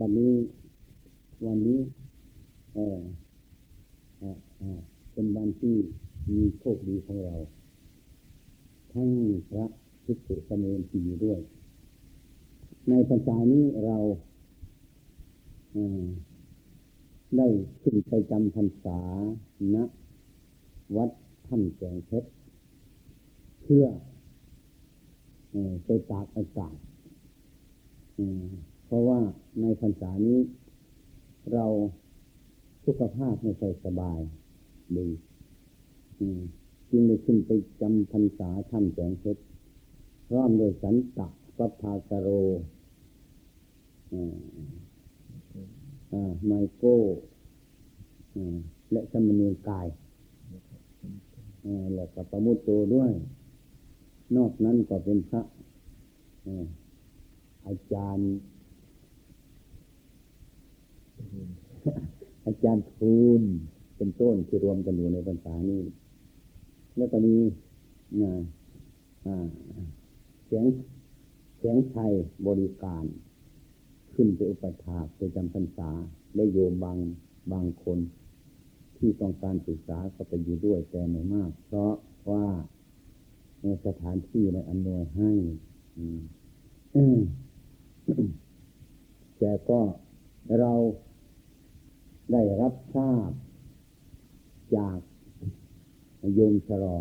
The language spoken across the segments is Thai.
บัดนี้ วันนี้ เออเป็นวันที่มีโชคดีของเรา ทั้งพระภิกษุสมณที่อยู่ด้วย ในปัญจานี้เราได้ขึ้นไปจำพรรษาณวัดถ้ำแสงเพชรเพื่อไปตากอากาศ ราะว่าในพรรษานี้ เราสุขภาพไม่ค่อยสบายดีจึงได้ขึ้นไปจำพรรษาถ้ำแสงเพชรพร้อมโดยสันตะปัพากโรไมโก้และสมณีกายแล้วก็ประมุตโตด้วย นอกนั้นก็เป็นพระอาจารย์ อาจารย์ทูลเป็นต้นที่รวมกันอยู่ในภาษานี้ แล้วก็มีเสียงเสียงไทยบริการ ขึ้นไปอุปถาไปจำพรรษาได้โยมบางบางคน ที่ต้องการศึกษาก็ไปอยู่ด้วยแต่ไม่มาก เพราะว่าในสถานที่ในอนวยให้แต่ก็เรา ได้รับทราบ จากโยมชรอ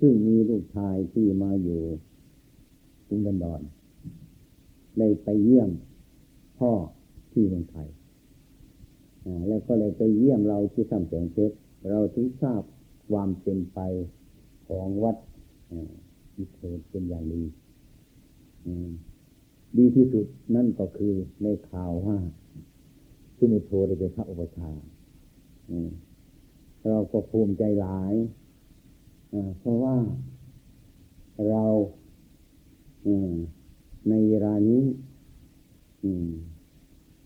ซึ่งมีลูกชายที่มาอยู่กรุงดันดอนได้ไปเยี่ยมพ่อที่เมืองไทยแล้วก็เลยไปเยี่ยมเราที่ทำแสงเพชรเราถึงทราบความเป็นไปของวัดอิเทเป็นอย่างดีดีที่สุดนั่นก็คือในข่าวว่า สุนิโทได้เป็นพระอุปชาเราก็ภูมิใจหลายเพราะว่าเราในเวลานี้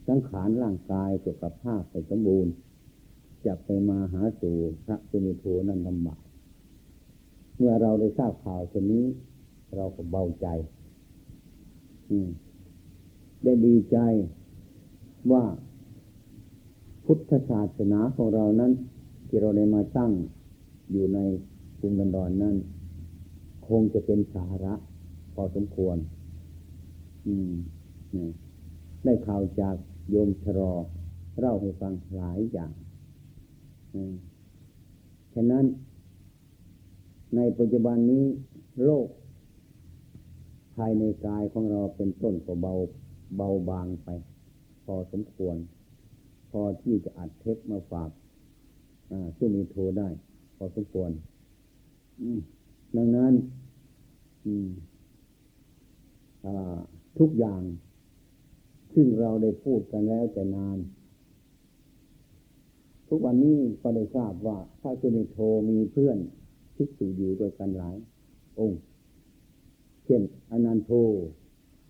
สังขารร่างกายสุขภาพไปสมบูรณ์ จะไปมาหาสู่พระสุนิโทนั้นลำบากเมื่อเราได้ทราบข่าวเช่นนี้ เราก็เบาใจได้ดีใจว่า พุทธศาสนาของเรานั้นที่เราได้มาตั้งอยู่ในกรุงดันดอนนั้น คงจะเป็นสาระพอสมควร อืมได้ข่าวจากโยมชรอเล่าให้ฟังหลายอย่างฉะนั้น ในปัจจุบันนี้โรคภายในกายของเราเป็นต้นก็เบาเบาบางไป พอสมควร พอที่จะอัดเทปมาฝากซึ่งมีโทรได้ พอสมควรดังนั้นทุกอย่าง ซึ่งเราได้พูดกันแล้วแต่นาน ทุกวันนี้ก็ได้ทราบว่าพระสุนิโทมีเพื่อนที่สู่อยู่ด้วยกันหลาย องค์ เช่นอนันโท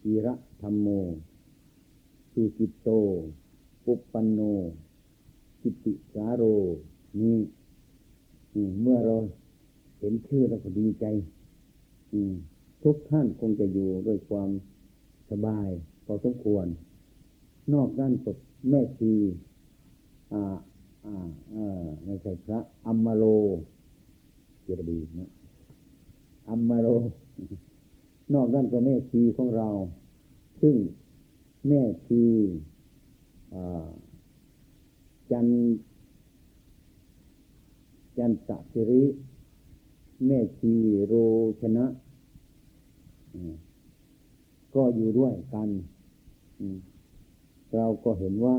วีระธรรมโมสุจิตโต ปุปปันโนกิติสาโรนี่เมื่อเราเห็นชื่อเราก็ดีใจทุกท่านคงจะอยู่ด้วยความสบายพอสมควร นอกด้านกฎแม่ชีอ่าอ่าเออไม่ใช่พระอัมมาโลเจดีนะอัมมาโล นอกด้านก็แม่ชีของเรา ซึ่งแม่ชี จันจันตสิริ แม่ชีโรชนะ ก็อยู่ด้วยกัน เราก็เห็นว่า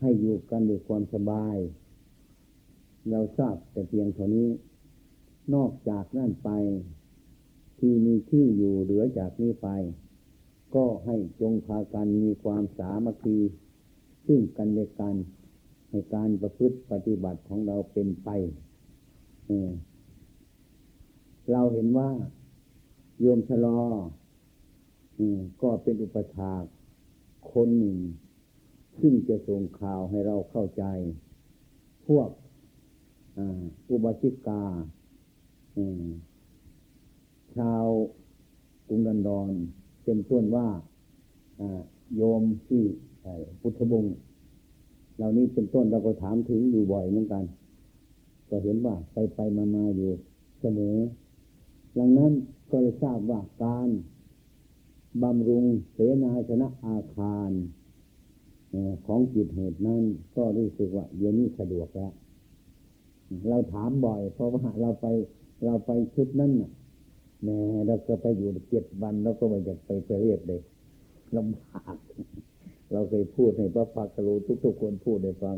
ให้อยู่กันด้วยความสบาย เราทราบแต่เพียงเท่านี้ นอกจากนั่นไป ที่มีชื่ออยู่เหลือจากนี้ไป ก็ให้จงพากันมีความสามัคคีซึ่งกันและกันในการประพฤติปฏิบัติของเราเป็นไปเเราเห็นว่าโยมชะลอก็เป็นอุปถากคนหนึ่ง ซึ่งจะส่งข่าวให้เราเข้าใจ พวกอุบาสิกาชาวกรุงดันดอน เป็นต้นว่าโยมที่พุทธบงเหล่านี้เป็นต้นเราก็ถามถึงอยู่บ่อยเหมือนกัน ก็เห็นว่าไปไปมามาอยู่เสมอ ดังนั้นก็ได้ทราบว่าการบำรุงเสนาชนะอาคารของจิตเหตุนั้นก็รู้สึกว่าเดี๋ยวนี้สะดวกแล้ว เราถามบ่อย เพราะว่าเราไปเราไปชุดนั้นน่ะ แม่เราก็ไปอยู่เจ็ดวันเราก็ไม่อยากไปไปเรียกเลยลำบากเราเคยพูดให้พระพักรู้ทุกๆคนพูดให้ฟัง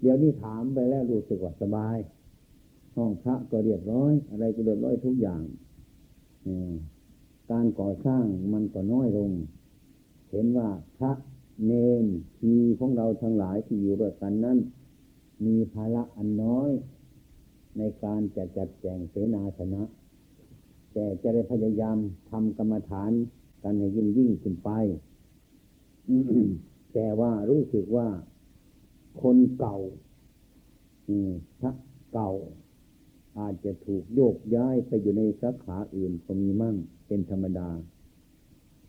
เดี๋ยวนี้ถามไปแล้วรู้สึกว่าสบาย ห้องพระก็เรียบร้อย อะไรก็เรียบร้อยทุกอย่างการก่อสร้างมันก็น้อยลง เห็นว่าพระเนนทีของเราทั้งหลายที่อยู่ด้วยกันนั้น มีภาระอันน้อย ในการจะจัดแจงเสนาสนะ แต่จะได้พยายามทำกรรมฐานกันให้ยิ่งยิ่งขึ้นไปแต่ว่ารู้สึกว่าคนเก่าพระเก่า อาจจะถูกโยกย้ายไปอยู่ในสาขาอื่นก็มีมั่งเป็นธรรมดา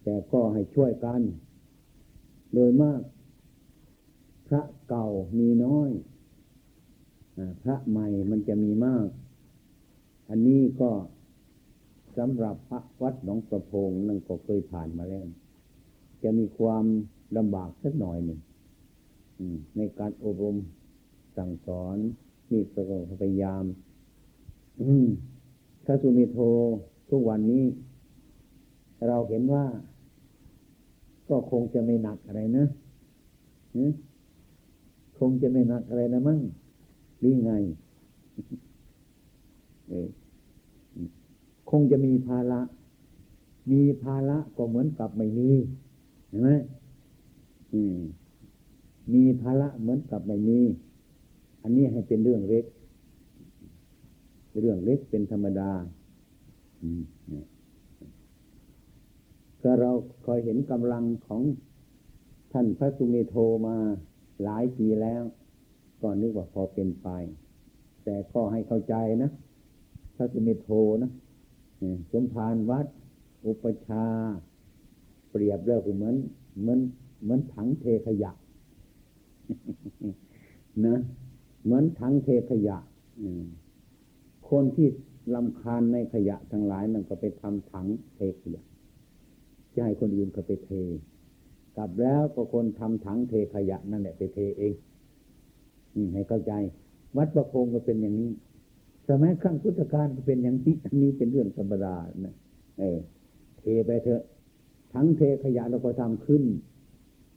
แต่ก็ให้ช่วยกัน โดยมาก พระเก่ามีน้อยพระใหม่มันจะมีมาก อันนี้ก็ สำหรับพระวัดหนองประพงนั่นก็เคยผ่านมาแล้ว จะมีความลำบากสักหน่อยหนึ่งในการอบรมสั่งสอนนี่ก็พยายามถ้าสุมิโททุกวันนี้ เราเห็นว่า ก็คงจะไม่หนักอะไรนะคงจะไม่หนักอะไรนะมั่งดีไง คงจะมีภาระ มีภาระก็เหมือนกับไม่มีเห็นไหมมีภาระเหมือนกับไม่มี อันนี้ให้เป็นเรื่องเล็ก เรื่องเล็กเป็นธรรมดาก็เราคอยเห็นกำลังของท่านพระสุเมโทมาหลายปีแล้วก็นึกว่าพอเป็นไป แต่ก็ให้เข้าใจนะพระสุเมโทนะ สมภารวัด อุปชา เปรียบแล้วคือเหมือนเหมือนเหมือนถังเทขยะนะเหมือนถังเทขยะคนที่ลำคาญในขยะทั้งหลายนั่นก็ไปทำถังเทขยะจะให้คนอื่นเขาไปเท กลับแล้วก็คนทำถังเทขยะนั่นแหละไปเทเองให้เข้าใจ วัดประพงก็เป็นอย่างนี้ สมัยครั้งพุทธกาลก็เป็นอย่างนี้อันนี้เป็นเรื่องธรรมดานะเออเทไปเถอะถังเทขยะเราก็ทำขึ้น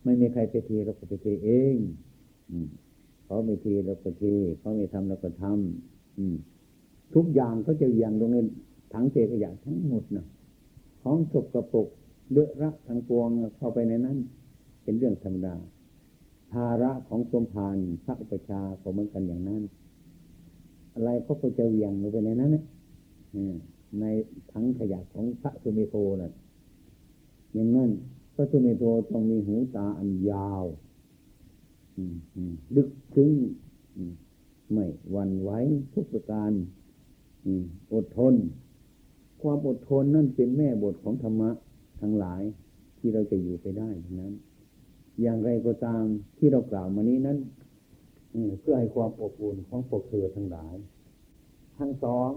ไม่มีใครไปเทเราก็ไปเทเองเขาไม่เทเราก็เทเขาไม่ทำเราก็ทำทุกอย่างเขาจะอย่างลงในถังเทขยะทั้งหมดนะของสกรปรกเลือรักทั้งปวงเข้าไปในนั้น เป็นเรื่องธรรมดาภาระของสมภารพระอุปชาก็เหมือนกันอย่างนั้น อะไรเขาก็จะเวียงลงไปในนั้นนะในถังขยะของพระสุเมโทนะ่ะอย่างนั้นพระสุเมโทต้องมีหูตาอันยาวลึกซึ้งไม่หวั่นไหวทุกประการอดทน ความอดทนนั่นเป็นแม่บทของธรรมะทั้งหลายที่เราจะอยู่ไปได้ทั้งนั้น อย่างไรก็ตามที่เรากล่าวมานี้นั้น เพื่อให้ความอบอุ่นของพวกเธอทั้งหลาย ทั้งสอง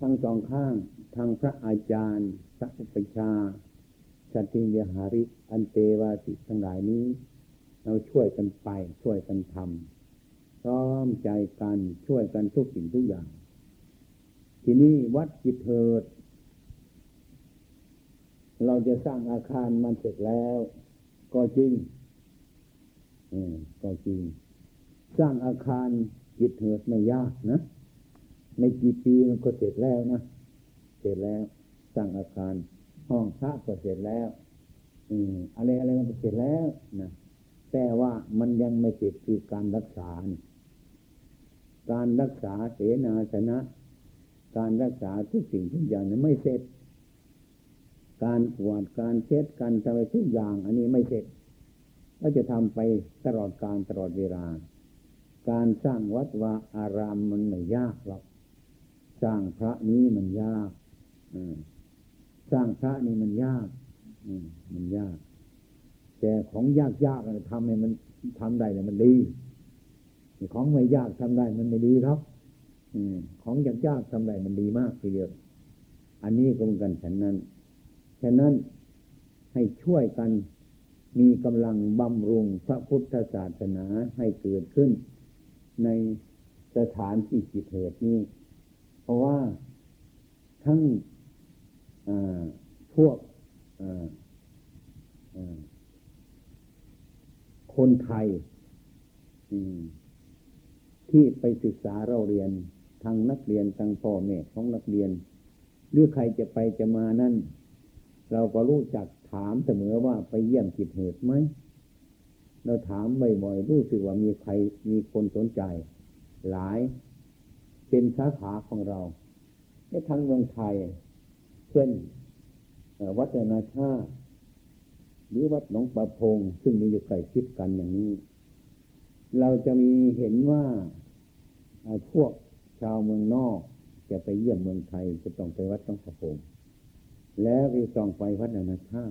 ทั้งสองข้างทางพระอาจารย์พระอุปชาสันติยหาริอันเตวาสิทั้งหลายนี้ เราช่วยกันไป ช่วยกันทำพร้อมใจกันช่วยกันทุกสิ่งทุกอย่าง ทีนี้วัดจิตเถิด เราจะสร้างอาคารมันเสร็จแล้ว ก็จริง ก็จริง สร้างอาคารจิตเถิดไม่ยากนะในกี่ปีมันก็เสร็จแล้วนะเสร็จแล้ว สร้างอาคาร ห้องพระก็เสร็จแล้ว อืมอะไรอะไรมันก็เสร็จแล้วนะแต่ว่ามันยังไม่เสร็จคือการรักษา การรักษาเสนาสนะ การรักษาทุกสิ่งทุกอย่างนี่ไม่เสร็จ การกวาดการเช็ดการทำอะไรทุกอย่าง อันนี้ไม่เสร็จ ก็จะทำไปตลอดการตลอดเวลา การสร้างวัดวาอารามมันไม่ยากหรอก สร้างพระนี้มันยากสร้างพระนี่มันยากมันยาก แต่ของยากยากทำให้มันทำได้เนี่ยมันดี ของไม่ยากทำได้มันไม่ดีครับอืมของยากยากทำได้มันดีมากทีเดียว อันนี้ก็เหมือนกันฉันนั้น ฉะนั้นให้ช่วยกัน มีกำลังบำรุงพระพุทธศาสนาให้เกิดขึ้น ในสถานที่จิตเหตุนี้ เพราะว่าทั้งพวกคนไทยที่ไปศึกษาเราเรียนทางนักเรียนทางพ่อแม่ของนักเรียน หรือใครจะไปจะมานั่น เราก็รู้จัก ถามเสมอว่าไปเยี่ยมจิตเหตุไหมเราถามบ่อยๆรู้สึกว่ามีใครมีคนสนใจ หลาย เป็นสาขาของเราในทางเมืองไทย เช่นวัดนาชาหรือวัดหนองประพง ซึ่งมีอยู่ใกล้ชิดกันอย่างนี้ เราจะมีเห็นว่าพวกชาวเมืองนอก จะไปเยี่ยมเมืองไทยจะต้องไปวัดหนองประพง แล้วไปส่องไปวัดนาชา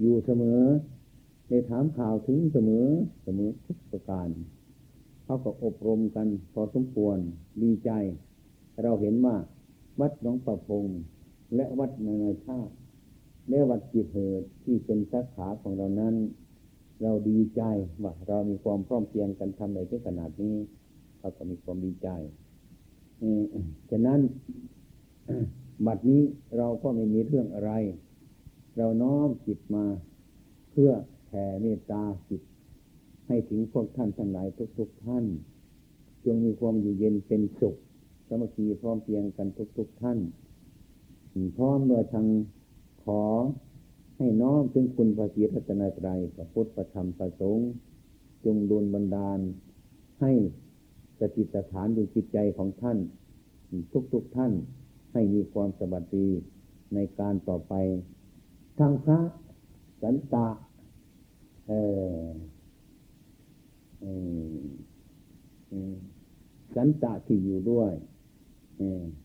อยู่เสมอได้ถามข่าวถึงเสมอเสมอทุกประการเขาก็อบรมกันพอสมควรดีใจ เราเห็นว่าวัดหนองประพงและวัดนานาชาติและวัดจิตเหตุที่เป็นสาขาของเรานั้น เราดีใจว่าเรามีความพร้อมเพียงกันทำในที่ขนาดนี้เขาก็มีความดีใจฉะนั้นบัดนี้เราก็ไม่มีเรื่องอะไร เราน้อมจิตมา เพื่อแผ่เมตตาจิต ให้ถึงพวกท่านทั้งหลายทุก ๆทท่าน จงมีความอยู่เย็นเป็นสุขสมัคคีพร้อมเพียงกันทุกๆทท่าน พร้อมโดยทางขอให้น้อมถึงคุณพระศรีรัตนตรัยพระพุทธประธรรมประสงค์ จงดลบันดาล ให้สติสถานอยู่จิตใจของท่าน ทุกๆทท่านให้มีความสบัดดีในการต่อไป ทางพระสันตะเออสันตะที่อยู่ด้วย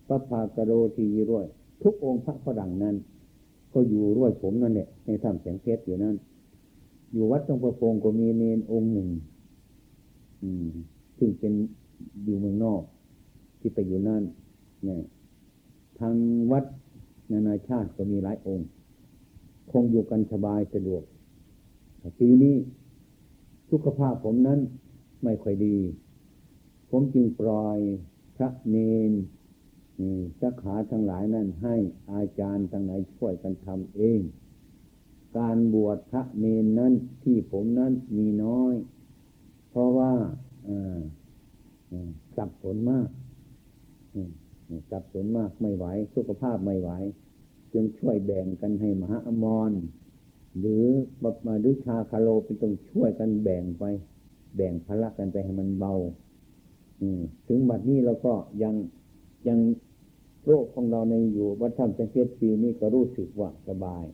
พระภากโรที่อยู่ด้วย ทุกองค์พระฝรั่งนั้น ก็อยู่ร่วยผมนั่นแหละในถ้ำแสงเพชรอยู่นั่น อยู่วัดตรงประพงก็มีเนนองค์หนึ่งซึ่งเป็นอยู่เมืองนอก ที่ไปอยู่นั่นเนี่ยทางวัดนานาชาติก็มีหลายองค์ คงอยู่กันสบายสะดวกปีนี้สุขภาพผมนั้นไม่ค่อยดี ผมจึงปล่อยพระเนนสักขาทั้งหลายนั้นให้อาจารย์ทั้งหลายช่วยกันทำเอง การบวชพระเนนนั้นที่ผมนั้นมีน้อย เพราะว่าสับสนมากสับสนมากไม่ไหว สุขภาพไม่ไหว จึงช่วยแบ่งกันให้มหาอมร หรือมาดุชาคาโลเป็นต้องช่วยกันแบ่งไป แบ่งพละกันไปให้มันเบา อืถึงบัดนี้เราก็ยังยังโรคของเราในอยู่วัดธรรมจังเกตปีนี้ก็รู้สึกว่าสบาย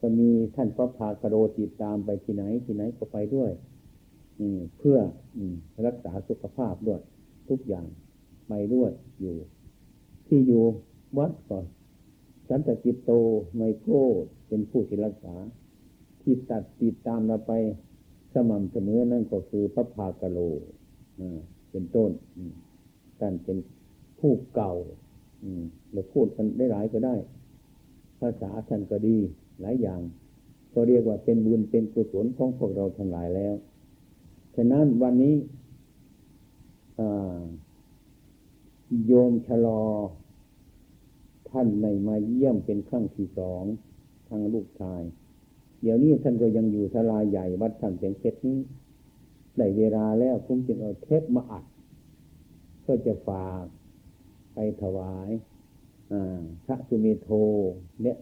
ก็มีท่านพระพาคาโรติดตามไปที่ไหนที่ไหนก็ไปด้วย อืเพื่ออรักษาสุขภาพด้วย ทุกอย่างไปด้วยอยู่ ที่อยู่วัดก่อน สันตจิตโตไมโครเป็นผู้ที่รักษา ที่ตัดติดตามเราไปสม่ำเสมอนั่นก็คือพระพากโลเป็นต้นท่านเป็นผู้เก่าเราพูดกันได้หลายก็ได้ ภาษาท่านก็ดีหลายอย่าง ก็เรียกว่าเป็นบุญเป็นกุศลของพวกเราทั้งหลายแล้ว ฉะนั้นวันนี้โยมชะลอ ท่านไม่มาเยี่ยมเป็นครั้งที่สองทางลูกชาย เดี๋ยวนี้ท่านก็ยังอยู่ทลาใหญ่วัดท่านเสียงเพชรนี้ได้เวลาแล้วคุ้มจึงเอาเทปมาอัดเพื่อจะฝากไปถวายพระสุเมโทเนี่ย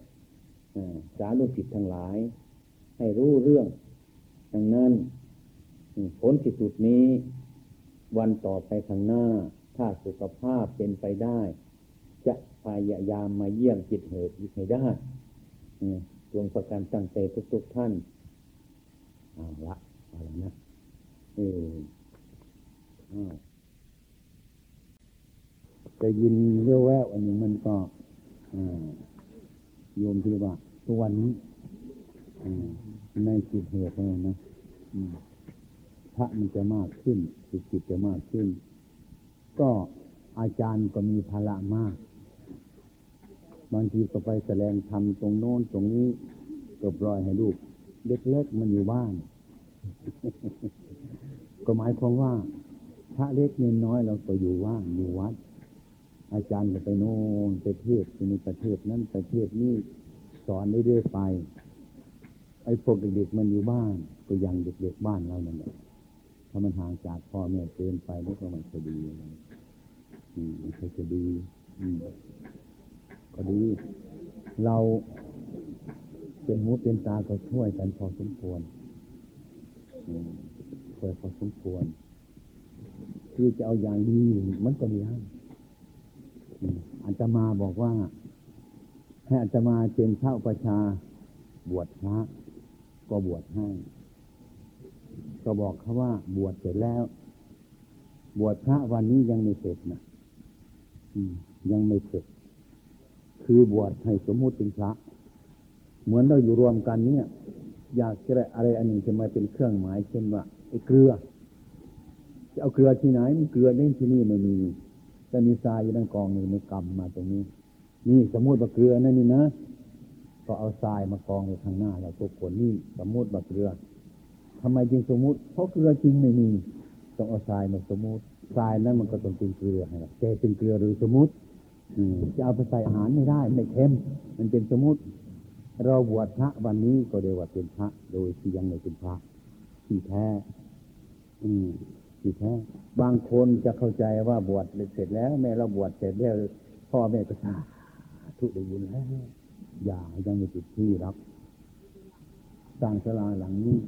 สารุสิทธิ์ทั้งหลาย ให้รู้เรื่องดังนั้นผลที่สุดนี้ วันต่อไปข้างหน้า ถ้าสุขภาพเป็นไปได้ จะพยายามมาเยี่ยมจิตเหตุให้ได้จงประการตั้งใจทุก ๆ ท่านเอาละเอาละนะเออจะยินเรียวแววอันนี้มันก็โยมที่ว่าตัววันนี้ในจิตเหตุเลยนะพระมันจะมากขึ้นจิตจะมากขึ้น ก็อาจารย์ก็มีภาระมาก บางทีก็ไปแสดงธรรมตรงโน้นตรงนี้ก็ปล่อยให้ลูกเล็กๆมันอยู่บ้าน ก็หมายความว่าพระเล็กเนน้อยเราก็อยู่ว่างอยู่วัด อาจารย์ก็ไปโน่นไปเทศในประเทศนั้นประเทศนี้สอนเรื่อยๆไป ไอ้พวกเด็กๆมันอยู่บ้าน ก็ยังเด็กๆบ้านเรานั่นแหละถ้ามันห่างจากพ่อแม่เกินไปนี่ก็มันจะดีอืมมันจะดีอืม ก็ดี เราเป็นหูเป็นตาก็ช่วยกันพอสมควรช่วยพอสมควร ที่จะเอาอย่างดีมันก็มีได้อาจจะมาบอกว่า ให้อาจจะมาเป็นเช่าประชา บวชพระก็บวชให้ ก็บอกเขาว่า บวชเสร็จแล้ว บวชพระวันนี้ยังไม่เสร็จนะยังไม่เสร็จ คือบวชให้สมมุติเป็นพระ เหมือนเราอยู่รวมกันเนี่ย อยากจะอะไรอันหนึ่งจะมาเป็นเครื่องหมายเช่นว่าไอ้เกลือ จะเอาเกลือที่ไหนมันเกลือเล่นที่นี่ไม่มีแต่มีทรายอยู่ในกองหนึ่งในกำมาตรงนี้ นี่สมมติว่าเกลือนั่นนี่นะก็เอาทรายมากองในข้างหน้าเราทุกคนนี่สมมติว่าเกลือทำไมจึงสมมติ เพราะเกลือจริงไม่มีต้องเอาทรายมาสมมติทรายนั้นมันก็ต้องเป็นเกลือแต่เป็นเกลือหรือสมมติ จะเอาไปใส่อาหารไม่ได้ ไม่เค็มมันเป็นสมมติ เราบวชพระวันนี้ก็เรียกว่าเป็นพระ โดยที่ยังไม่เป็นพระที่แท้ อืมที่แท้ บางคนจะเข้าใจว่าบวชเสร็จแล้ว แม่เราบวชเสร็จแล้วพ่อแม่ก็สาธุได้บุญแล้วอย่ายังไม่ติดที่รับ สร้างศาลาหลังนี้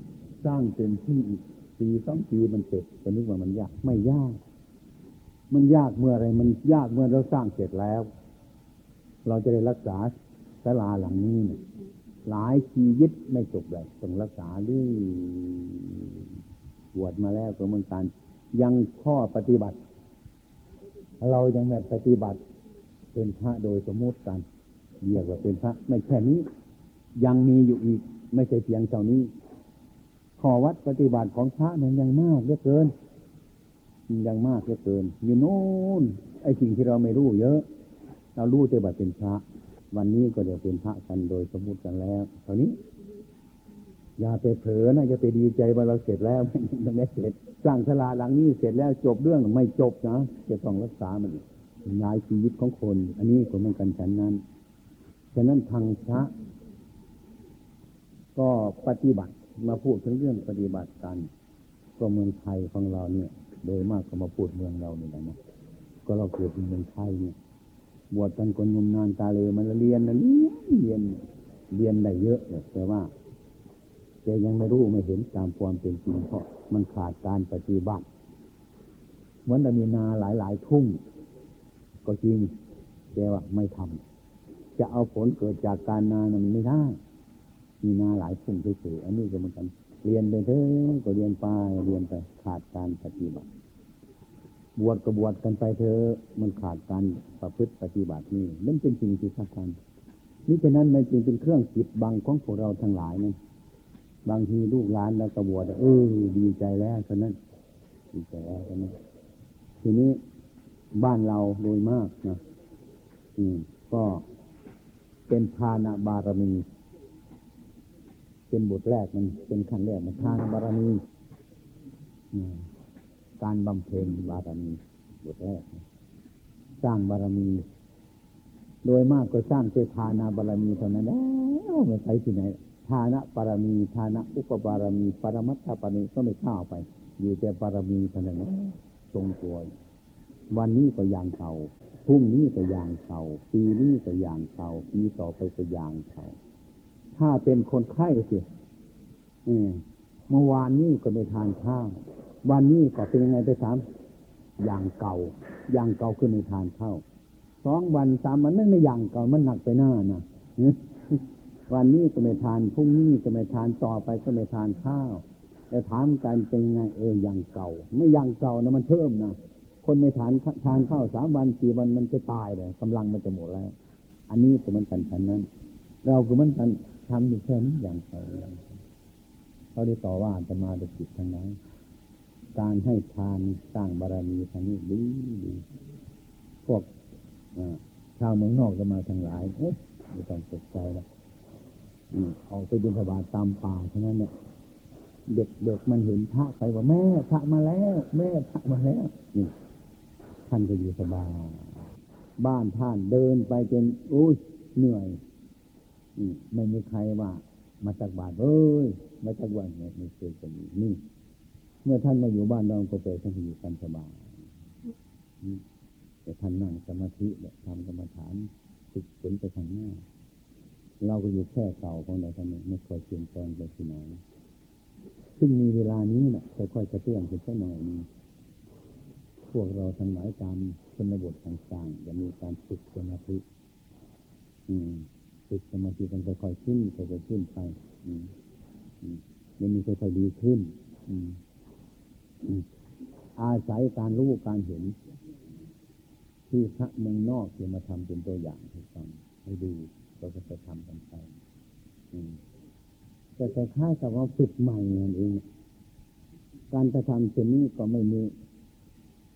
สร้างเต็มที่อีกปีสองปีมันเสร็จก็นึกว่ามันยากไม่ยาก มันยากเมื่อไรมันยากเมื่อเราสร้างเสร็จแล้ว เราจะได้รักษาศาลาหลังนี้เนี่ยหลายชีวิตไม่จบเลยต้องรักษาเรื่อยบวชมาแล้วก็เหมือนกันยังข้อปฏิบัติ เรายังแบบปฏิบัติ เป็นพระโดยสมมติกันเรียกว่าเป็นพระ ไม่แค่นี้ ยังมีอยู่อีก ไม่ใช่เพียงเท่านี้ข้อวัดปฏิบัติของพระนั้นยังมากเหลือเกิน ยังมากเหลือเกิน อยู่โน่นไอ้สิ่งที่เราไม่รู้เยอะ เรารู้แต่บัดเป็นพระ วันนี้ก็เดี๋ยวเป็นพระกันโดยสมมติกันแล้วเท่านี้ อย่าไปเผลอนะอย่าไปดีใจว่าเราเสร็จแล้วมันไม่เสร็จสร้างศาลาหลังนี้เสร็จแล้วจบเรื่องไม่จบนะจะต้องรักษามันย้ายชีวิตของคน อันนี้ก็เหมือนกันฉันนั้นฉะนั้นทางพระก็ปฏิบัติมาพูดถึงเรื่องปฏิบัติกันก็เมืองไทยของเราเนี่ย โดยมากก็มาพูดเมืองเราเนี่ยนะก็เราเกิดในเมืองไทยเนี่ยบวชกันคนงมนานตาเลยมันเรียนนะเรียนเรียนได้เยอะแต่ว่าแต่ยังไม่รู้ไม่เห็นตามความเป็นจริงเพราะมันขาดการปฏิบัติเหมือนเรามีนาหลายหลายทุ่ง ก็จริง แต่ว่าไม่ทำจะเอาผลเกิดจากการนามันไม่ได้มีนาหลายทุ่งเฉยๆอันนี้ก็เหมือนกัน เรียนไปเถอะก็เรียนไปเรียนไปขาดการปฏิบัติ บวชก็บวชกันไปเถอะมันขาดการประพฤติปฏิบัตินี่นั่นเป็นสิ่งที่สำคัญนี่ฉะนั้นมันจึงเป็นเครื่องจิตบังของพวกเราทั้งหลายนั่นบางทีลูกหลานแล้วกระบวชเออดีใจแล้วฉะนั้นดีใจแล้วฉะนั้นทีนี้บ้านเราโดยมากนะอืมก็เป็นทานบารมี เป็นบทแรกมันเป็นขั้นแรกมันทานบารมีการบำเพ็ญบารมีบทแรก สร้างบารมี โดยมากก็สร้างเจทานาบารมีเท่านั้นแล้วไม่ไปที่ไหนทานะปรมีทานะอุปบารมีปรมัตถปรมีก็ไม่ข้าวไป อยู่แต่ปรมีเท่านั้นทรงตัววันนี้ก็อย่างเก่าพรุ่งนี้ก็อย่างเก่าปีนี้ก็อย่างเก่าปีต่อไปก็อย่างเก่า ถ้าเป็นคนไข้สิเมื่อวานนี้ก็ไม่ทานข้าววันนี้ก็เป็นยังไงไปถามอย่างเก่า อย่างเก่าคือไม่ทานข้าวสองวันสามวันนั่นไม่อย่างเก่ามันหนักไปหน้านะวันนี้ก็ไม่ทานพรุ่งนี้ก็ไม่ทานต่อไปก็ไม่ทานข้าวแต่ถามกันเป็นไงเอออย่างเก่า ไม่อย่างเก่านะมันเพิ่มนะคนไม่ทานทานข้าวสามวันสี่วันมันจะตายเลยกำลังมันจะหมดแล้ว อันนี้ก็มันกันฉันนั้น เราก็มันกัน ทำอยู่แค่นี้อย่างเขาเขาได้ต่อว่าจะมาด้วยจิตทางนั้นการให้ทานสร้างบารมีทางนี้ดีดีพวกชาวเมืองนอกจะมาทางหลายเอ๊ะไม่ต้องตกใจแล้วออกไปบินสบาตตามป่าเท่านั้นเนี่ยเด็กเด็กมันเห็นพระไปว่าแม่พระมาแล้ว แม่พระมาแล้วนี่ท่านก็อยู่สบายบ้านท่านเดินไปจนอุ้ยเหนื่อย ไม่มีใครว่า มาจากบาทเอ้ยมาจากวันเนี่ยไม่เคยจะมีนี่ เมื่อท่านมาอยู่บ้านเราก็ไปท่านอยู่กันสบายแต่ท่านนั่งสมาธิทำกรรมฐานฝึกฝนไปทางหน้า เราก็อยู่แค่เก่าของเราท่านไม่ค่อยเปลี่ยนแปลงไปที่ไหนซึ่งมีเวลานี้นะค่อยๆกระเตื้องขึ้นสักหน่อยนึงพวกเราทั้งหลายตามชนบทต่างๆจะมีการฝึกสมาธิอืม ฝึกสมาธิกันค่อยๆขึ้นค่อยๆขึ้นไปมันมีค่อยๆดีขึ้นอาศัยการรู้การเห็น ที่พระเมืองนอกจะมาทำเป็นตัวอย่างให้ฟังให้ดูเราก็จะทำกันไปแต่คล้ายกับว่าฝึกใหม่นั่นเองการกระทำเช่นนี้ก็ไม่มี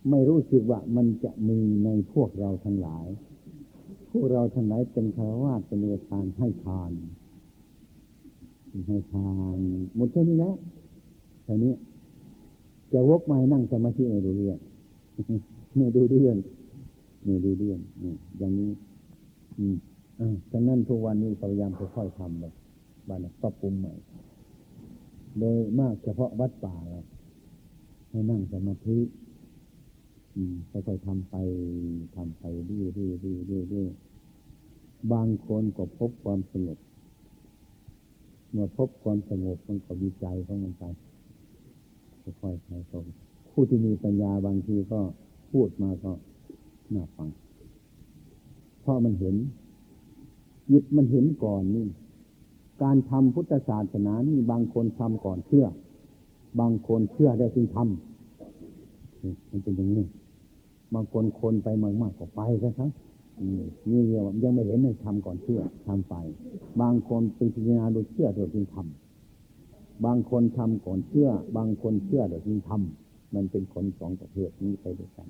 ไม่รู้สึกว่ามันจะมีในพวกเราทั้งหลาย พวกเราทั้งหลายเป็นคารวะเป็นเนทานให้ทานให้ทานหมดแค่นี้แล้วแค่นี้จะวกมานั่งสมาธิไม่ดูเรื่องไม่ดูเรื่องไม่ดูเรื่องนี่อย่างนี้ อืมอ่าฉะนั้นทุกวันนี้พยายามค่อยๆทำแบบบ้านปรับปรุงใหม่ โดยมากเฉพาะวัดป่าเราให้นั่งสมาธิ ค่อยๆทำไปทำไปเรื่อยๆๆบางคนก็พบความสงบเมื่อพบความสงบมันก็วิจัยของมันไปค่อยๆใช้ตรงผู้ที่มีปัญญาบางทีก็พูดมาก็น่าฟังเพราะมันเห็นยึดมันเห็นก่อนนี่ การทำพุทธศาสนานี่บางคนทำก่อนเชื่อ บางคนเชื่อได้จึงทำมันเป็นอย่างนี้ บางคนคนไปมากๆก็ไปซะครับนี่เรียกว่ายังไม่เห็นเลยทำก่อนเชื่อทำไป บางคนเป็นพิจารณาโดยเชื่อโดยจึงทำบางคนทำก่อนเชื่อ บางคนเชื่อเดี๋ยวนี้ทำมันเป็นคนสองประเภทนี้ไปด้วยกัน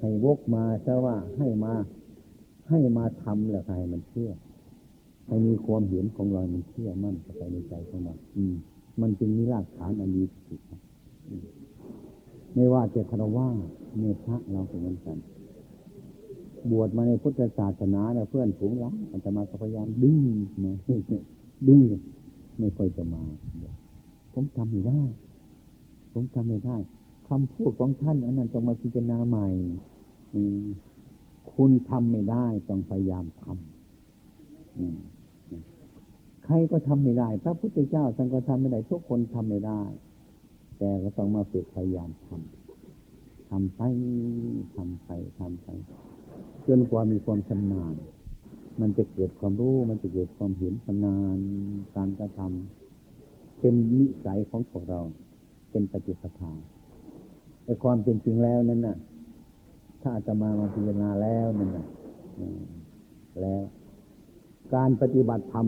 ให้วกมาซะว่าให้มาให้มาทำแล้วใครมันเชื่อให้มีความเห็นของเรา มันเชื่อมั่นเข้าไปในใจของเราอืม มันจึงมีรากฐานอันดีสุด ไม่ว่าจะคารวะเนพระเราเป็นเหมือนกัน บวชมาในพุทธศาสนาแล้วเพื่อนฝูงเราอันจะมาพยายามดึงมาดึงไม่ค่อยจะมา ผมทำไม่ได้ ผมทำไม่ได้คำพูดของท่านอันนั้นต้องมาพิจารณาใหม่คุณทำไม่ได้ต้องพยายามทำใครก็ทำไม่ได้ พระพุทธเจ้าท่านก็ทำไม่ได้ทุกคนทำไม่ได้ แต่ก็ต้องมาฝึกพยายามทำทำไปทำไปทำไปจนกว่ามีความชำนาญมันจะเกิดความรู้ มันจะเกิดความเห็นชำนาญการกระทำเป็นนิสัยของพวกเรา เป็นปฏิปทาไอ้ความเป็นจริงแล้วนั้นน่ะ ถ้าจะมามาพิจารณาแล้วนั่นน่ะแล้ว การปฏิบัติธรรม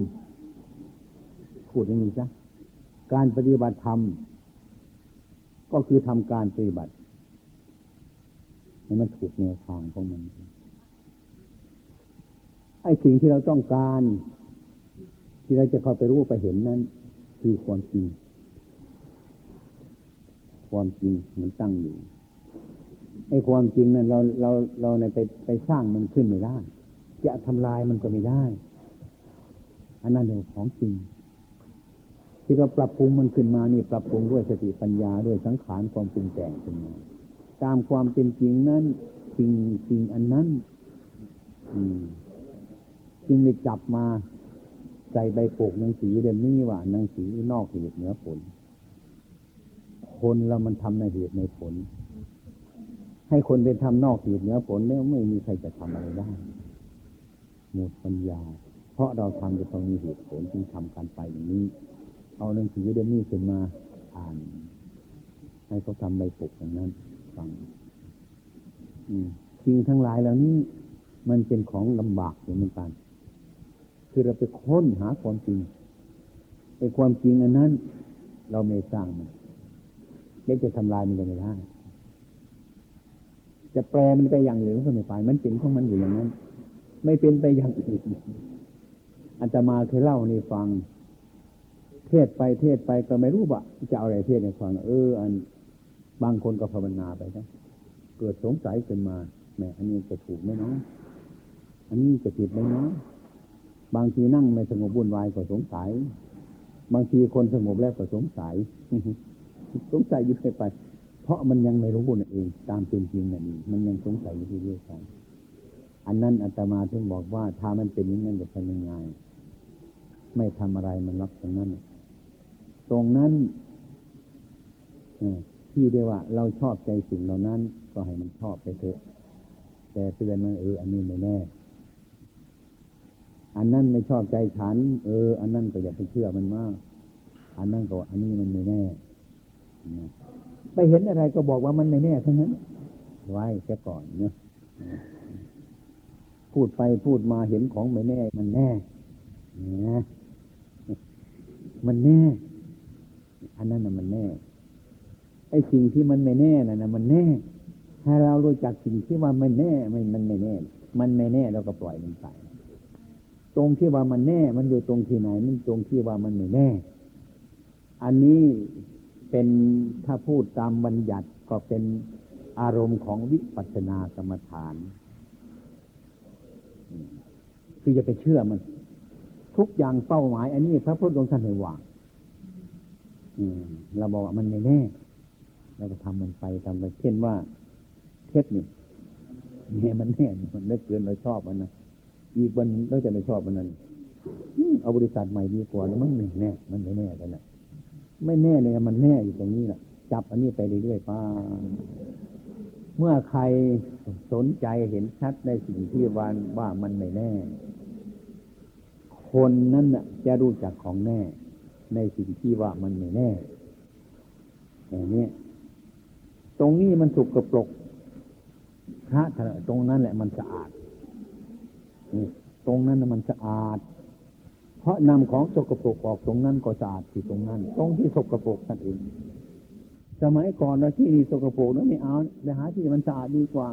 พูดอย่างนี้จ้ะการปฏิบัติธรรม ก็คือทำการปฏิบัติให้มันถูกแนวทางของมัน ไอ้สิ่งที่เราต้องการ ที่เราจะเข้าไปรู้ไปเห็นนั้น คือความจริง ความจริงมันตั้งอยู่ไอ้ความจริงนั้นเราเราเราในไปไปสร้างมันขึ้นไม่ได้ จะทำลายมันก็ไม่ได้ อันนั้นเรื่องของจริง ที่เราปรับปรุงมันขึ้นมานี่ปรับปรุงด้วยสติปัญญาด้วยสังขารความปรุงแต่งขึ้นมาตามความเป็นจริงนั้นสิ่งสิ่งอันนั้นอืมจึงได้จับมาใส่ใบปกหนังสือเดมนี้ว่าหนังสือนอกเหตุเหนือผล คนเรามันทำในเหตุในผล ให้คนเป็นทำนอกเหตุเหนือผลแล้วไม่มีใครจะทำอะไรได้หมดปัญญา เพราะเราทำจะต้องมีเหตุผลจึงทำการไปอย่างนี้ เอาหนังสือเดมนี้ขึ้นมาอ่าน ให้เขาทำใบปกอย่างนั้นฟังจริงทั้งหลายเหล่านี้ มันเป็นของลำบากเหมือนกัน คือเราไปค้นหาความจริงไอ้ความจริงอันนั้น เราไม่สร้างมันแล้วจะทำลายมันก็ไม่ได้จะแปลมันไปอย่างอื่นก็ไม่ไปมันเป็นของมันอยู่อย่างนั้น ไม่เป็นไปอย่างอื่นอาตมาเคยเล่าในฟัง เทศไปเทศไปก็ไม่รู้ว่าจะเอาอะไรเทศในฟังเออ อันบางคนก็ภาวนาไปนะเกิดสงสัยขึ้นมาแหมอันนี้จะถูกไหมเนาะอันนี้จะผิดไหมเนาะบางทีนั่งไม่สงบวุ่นวายก็สงสัย บางทีคนสงบแล้วก็สงสัยสงสัยอยู่ไปไป เพราะมันยังไม่รู้นั่นเอง ตามเป็นจริงนั่นเองมันยังสงสัยอยู่เรื่อยๆไปอันนั้นอาตมาถึงบอกว่าถ้ามันเป็นอย่างนั้นจะทำยังไงไม่ทำอะไรมันรับตรงนั้น ตรงนั้นที่เรียกว่า เราชอบใจสิ่งเหล่านั้น ก็ให้มันชอบไปเถอะ แต่เตือนมันเอออันนี้ไม่แน่ อันนั้นไม่ชอบใจฉัน เออ อันนั้นก็อย่าไปเชื่อมันมาก อันนั้นก็อันนี้มันไม่แน่ไปเห็นอะไรก็บอกว่ามันไม่แน่ทั้งนั้นไว้แค่ก่อนเนาะพูดไปพูดมาเห็นของไม่แน่ มันแน่นะมันแน่ อันนั้นน่ะมันแน่ ไอ้สิ่งที่มันไม่แน่น่ะนะมันแน่ ถ้าเรารู้จักสิ่งที่ว่ามันแน่ไม่มันไม่แน่ มันไม่แน่เราก็ปล่อยมันไป ตรงที่ว่ามันแน่ มันอยู่ตรงที่ไหน มันตรงที่ว่ามันไม่แน่ อันนี้เป็นถ้าพูดตามบัญญัติก็เป็นอารมณ์ของวิปัสสนากรรมฐาน คือจะไปเชื่อมัน ทุกอย่างเป้าหมาย อันนี้พระพุทธองค์ท่านให้วาง เราบอกว่ามันไม่แน่เราก็ทำมันไปทำไปเช่นว่าเทปนี่เนี่ยมันแน่มันเลิกเกินเราชอบมันนะอีกวันเราจะไม่ชอบมันนั่นเอาบริษัทใหม่ดีกว่าแล้วมันไม่แน่ มันไม่แน่กันแหละไม่แน่เลยมันแน่อยู่ตรงนี้แหละจับอันนี้ไปเรื่อยๆป้าเมื่อใครสนใจเห็นชัดในสิ่งที่วันว่ามันไม่แน่ คนนั้นน่ะจะรู้จักของแน่ ในสิ่งที่ว่ามันไม่แน่อย่างนี้ตรงนี้มันสุกกระปรกพระตรงนั้นแหละมันสะอาดนี่ตรงนั้นมันสะอาด เพราะนำของสกปรกออกตรงนั้นก็สะอาดที่ตรงนั้น ตรงที่สกปรกนั่นเองสมัยก่อนเราที่สกปรกนั้นไม่เอาไปหาที่มันสะอาดดีกว่า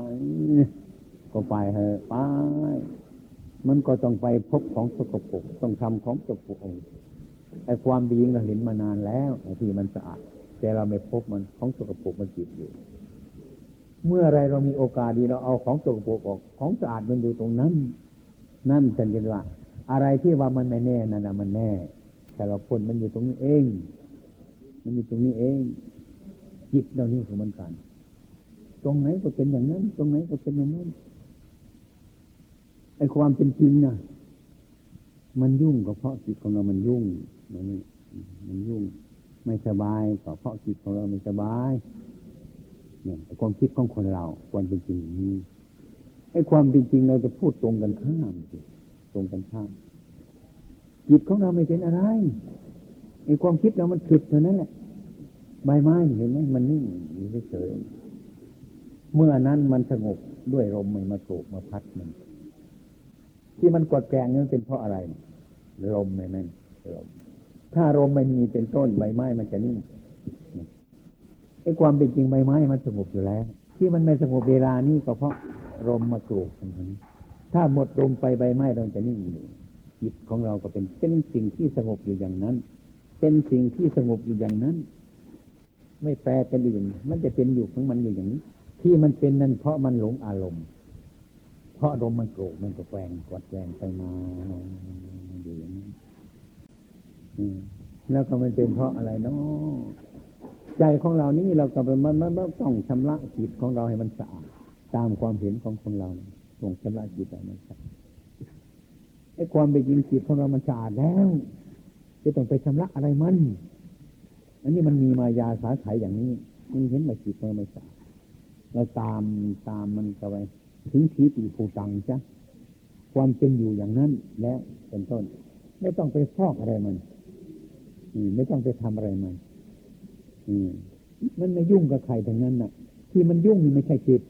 ก็ไปเถอะไปมันก็ต้องไปพบของสกปรกต้องทำของสกปรก ไอ้ความดีเราเห็นมานานแล้วที่มันสะอาด แต่เราไม่พบมันของสกปรกมันจิตอยู่ เมื่อไรเรามีโอกาสดีเราเอาของสกปรกออกของสะอาดมันอยู่ตรงนั้น นั่นฉันจะว่า อะไรที่ว่ามันไม่แน่นั่นนะมันแน่ แต่เราพ้นมันอยู่ตรงนี้เอง มันอยู่ตรงนี้เอง จิตเรานี่ของมันกันตรงไหนก็เป็นอย่างนั้น ตรงไหนก็เป็นอย่างนั้นไอ้ความเป็นจริงนะมันยุ่งก็เพราะจิตของเรามันยุ่ง มันมันยุ่งไม่สบายก็เพราะจิตของเราไม่สบาย เนี่ยความคิดของคนเราความเป็นจริงนี้ไอ้ความเป็นจริงเราจะพูดตรงกันข้ามตรงกันข้ามจิตของเราไม่เป็นอะไรไอ้ความคิดเรามันผิดเท่านั้นแหละใบไม้เห็นไหมมันนิ่งเฉยเมื่อนั้นมันสงบด้วยลมมันมาโกรกมาพัดมัน ที่มันกดแกงนี่เป็นเพราะอะไรลมไหมนั่นลม ถ้าลมไม่มีเป็นต้นใบไม้มันจะนิ่งไอ้ความเป็นจริงใบไม้มันสงบอยู่แล้ว ที่มันไม่สงบเวลานี้ก็เพราะลมมาโกรกตรงนี้ถ้าหมดลมไปใบไม้เราจะนิ่งอยู่จิตของเราก็เป็นเป็นสิ่งที่สงบอยู่อย่างนั้น เป็นสิ่งที่สงบอยู่อย่างนั้น ไม่แปลเป็นอื่น มันจะเป็นอยู่ของมันอยู่อย่างนี้ ที่มันเป็นนั่นเพราะมันหลงอารมณ์ เพราะอารมมันโกรธมันก็แกงกดแกงไปมาอยู่อย่างนี้ แล้วก็มันเป็นเพราะอะไรเนาะใจของเรานี่เราก็เป็นมันมันต้องชำระจิตของเราให้มันสะอาดตามความเห็นของคนเราต้องชำระจิตให้มันสะอาดไอ้ความเป็นจริงจิตของเรามันสะอาดแล้วจะต้องไปชำระอะไรมันอันนี้มันมีมายาสาไถอย่างนี้มันเห็นมาจิตมันไม่สะอาดเราตามตามมันก็ไปถึงทีปีผูตังจ้ะความเป็นอยู่อย่างนั้นและเป็นต้น ไม่ต้องไปฟอกอะไรมัน ไม่ต้องไปทำอะไรมันมันไม่ยุ่งกับใครทั้งนั้นน่ะ ที่มันยุ่งนี่ไม่ใช่จิต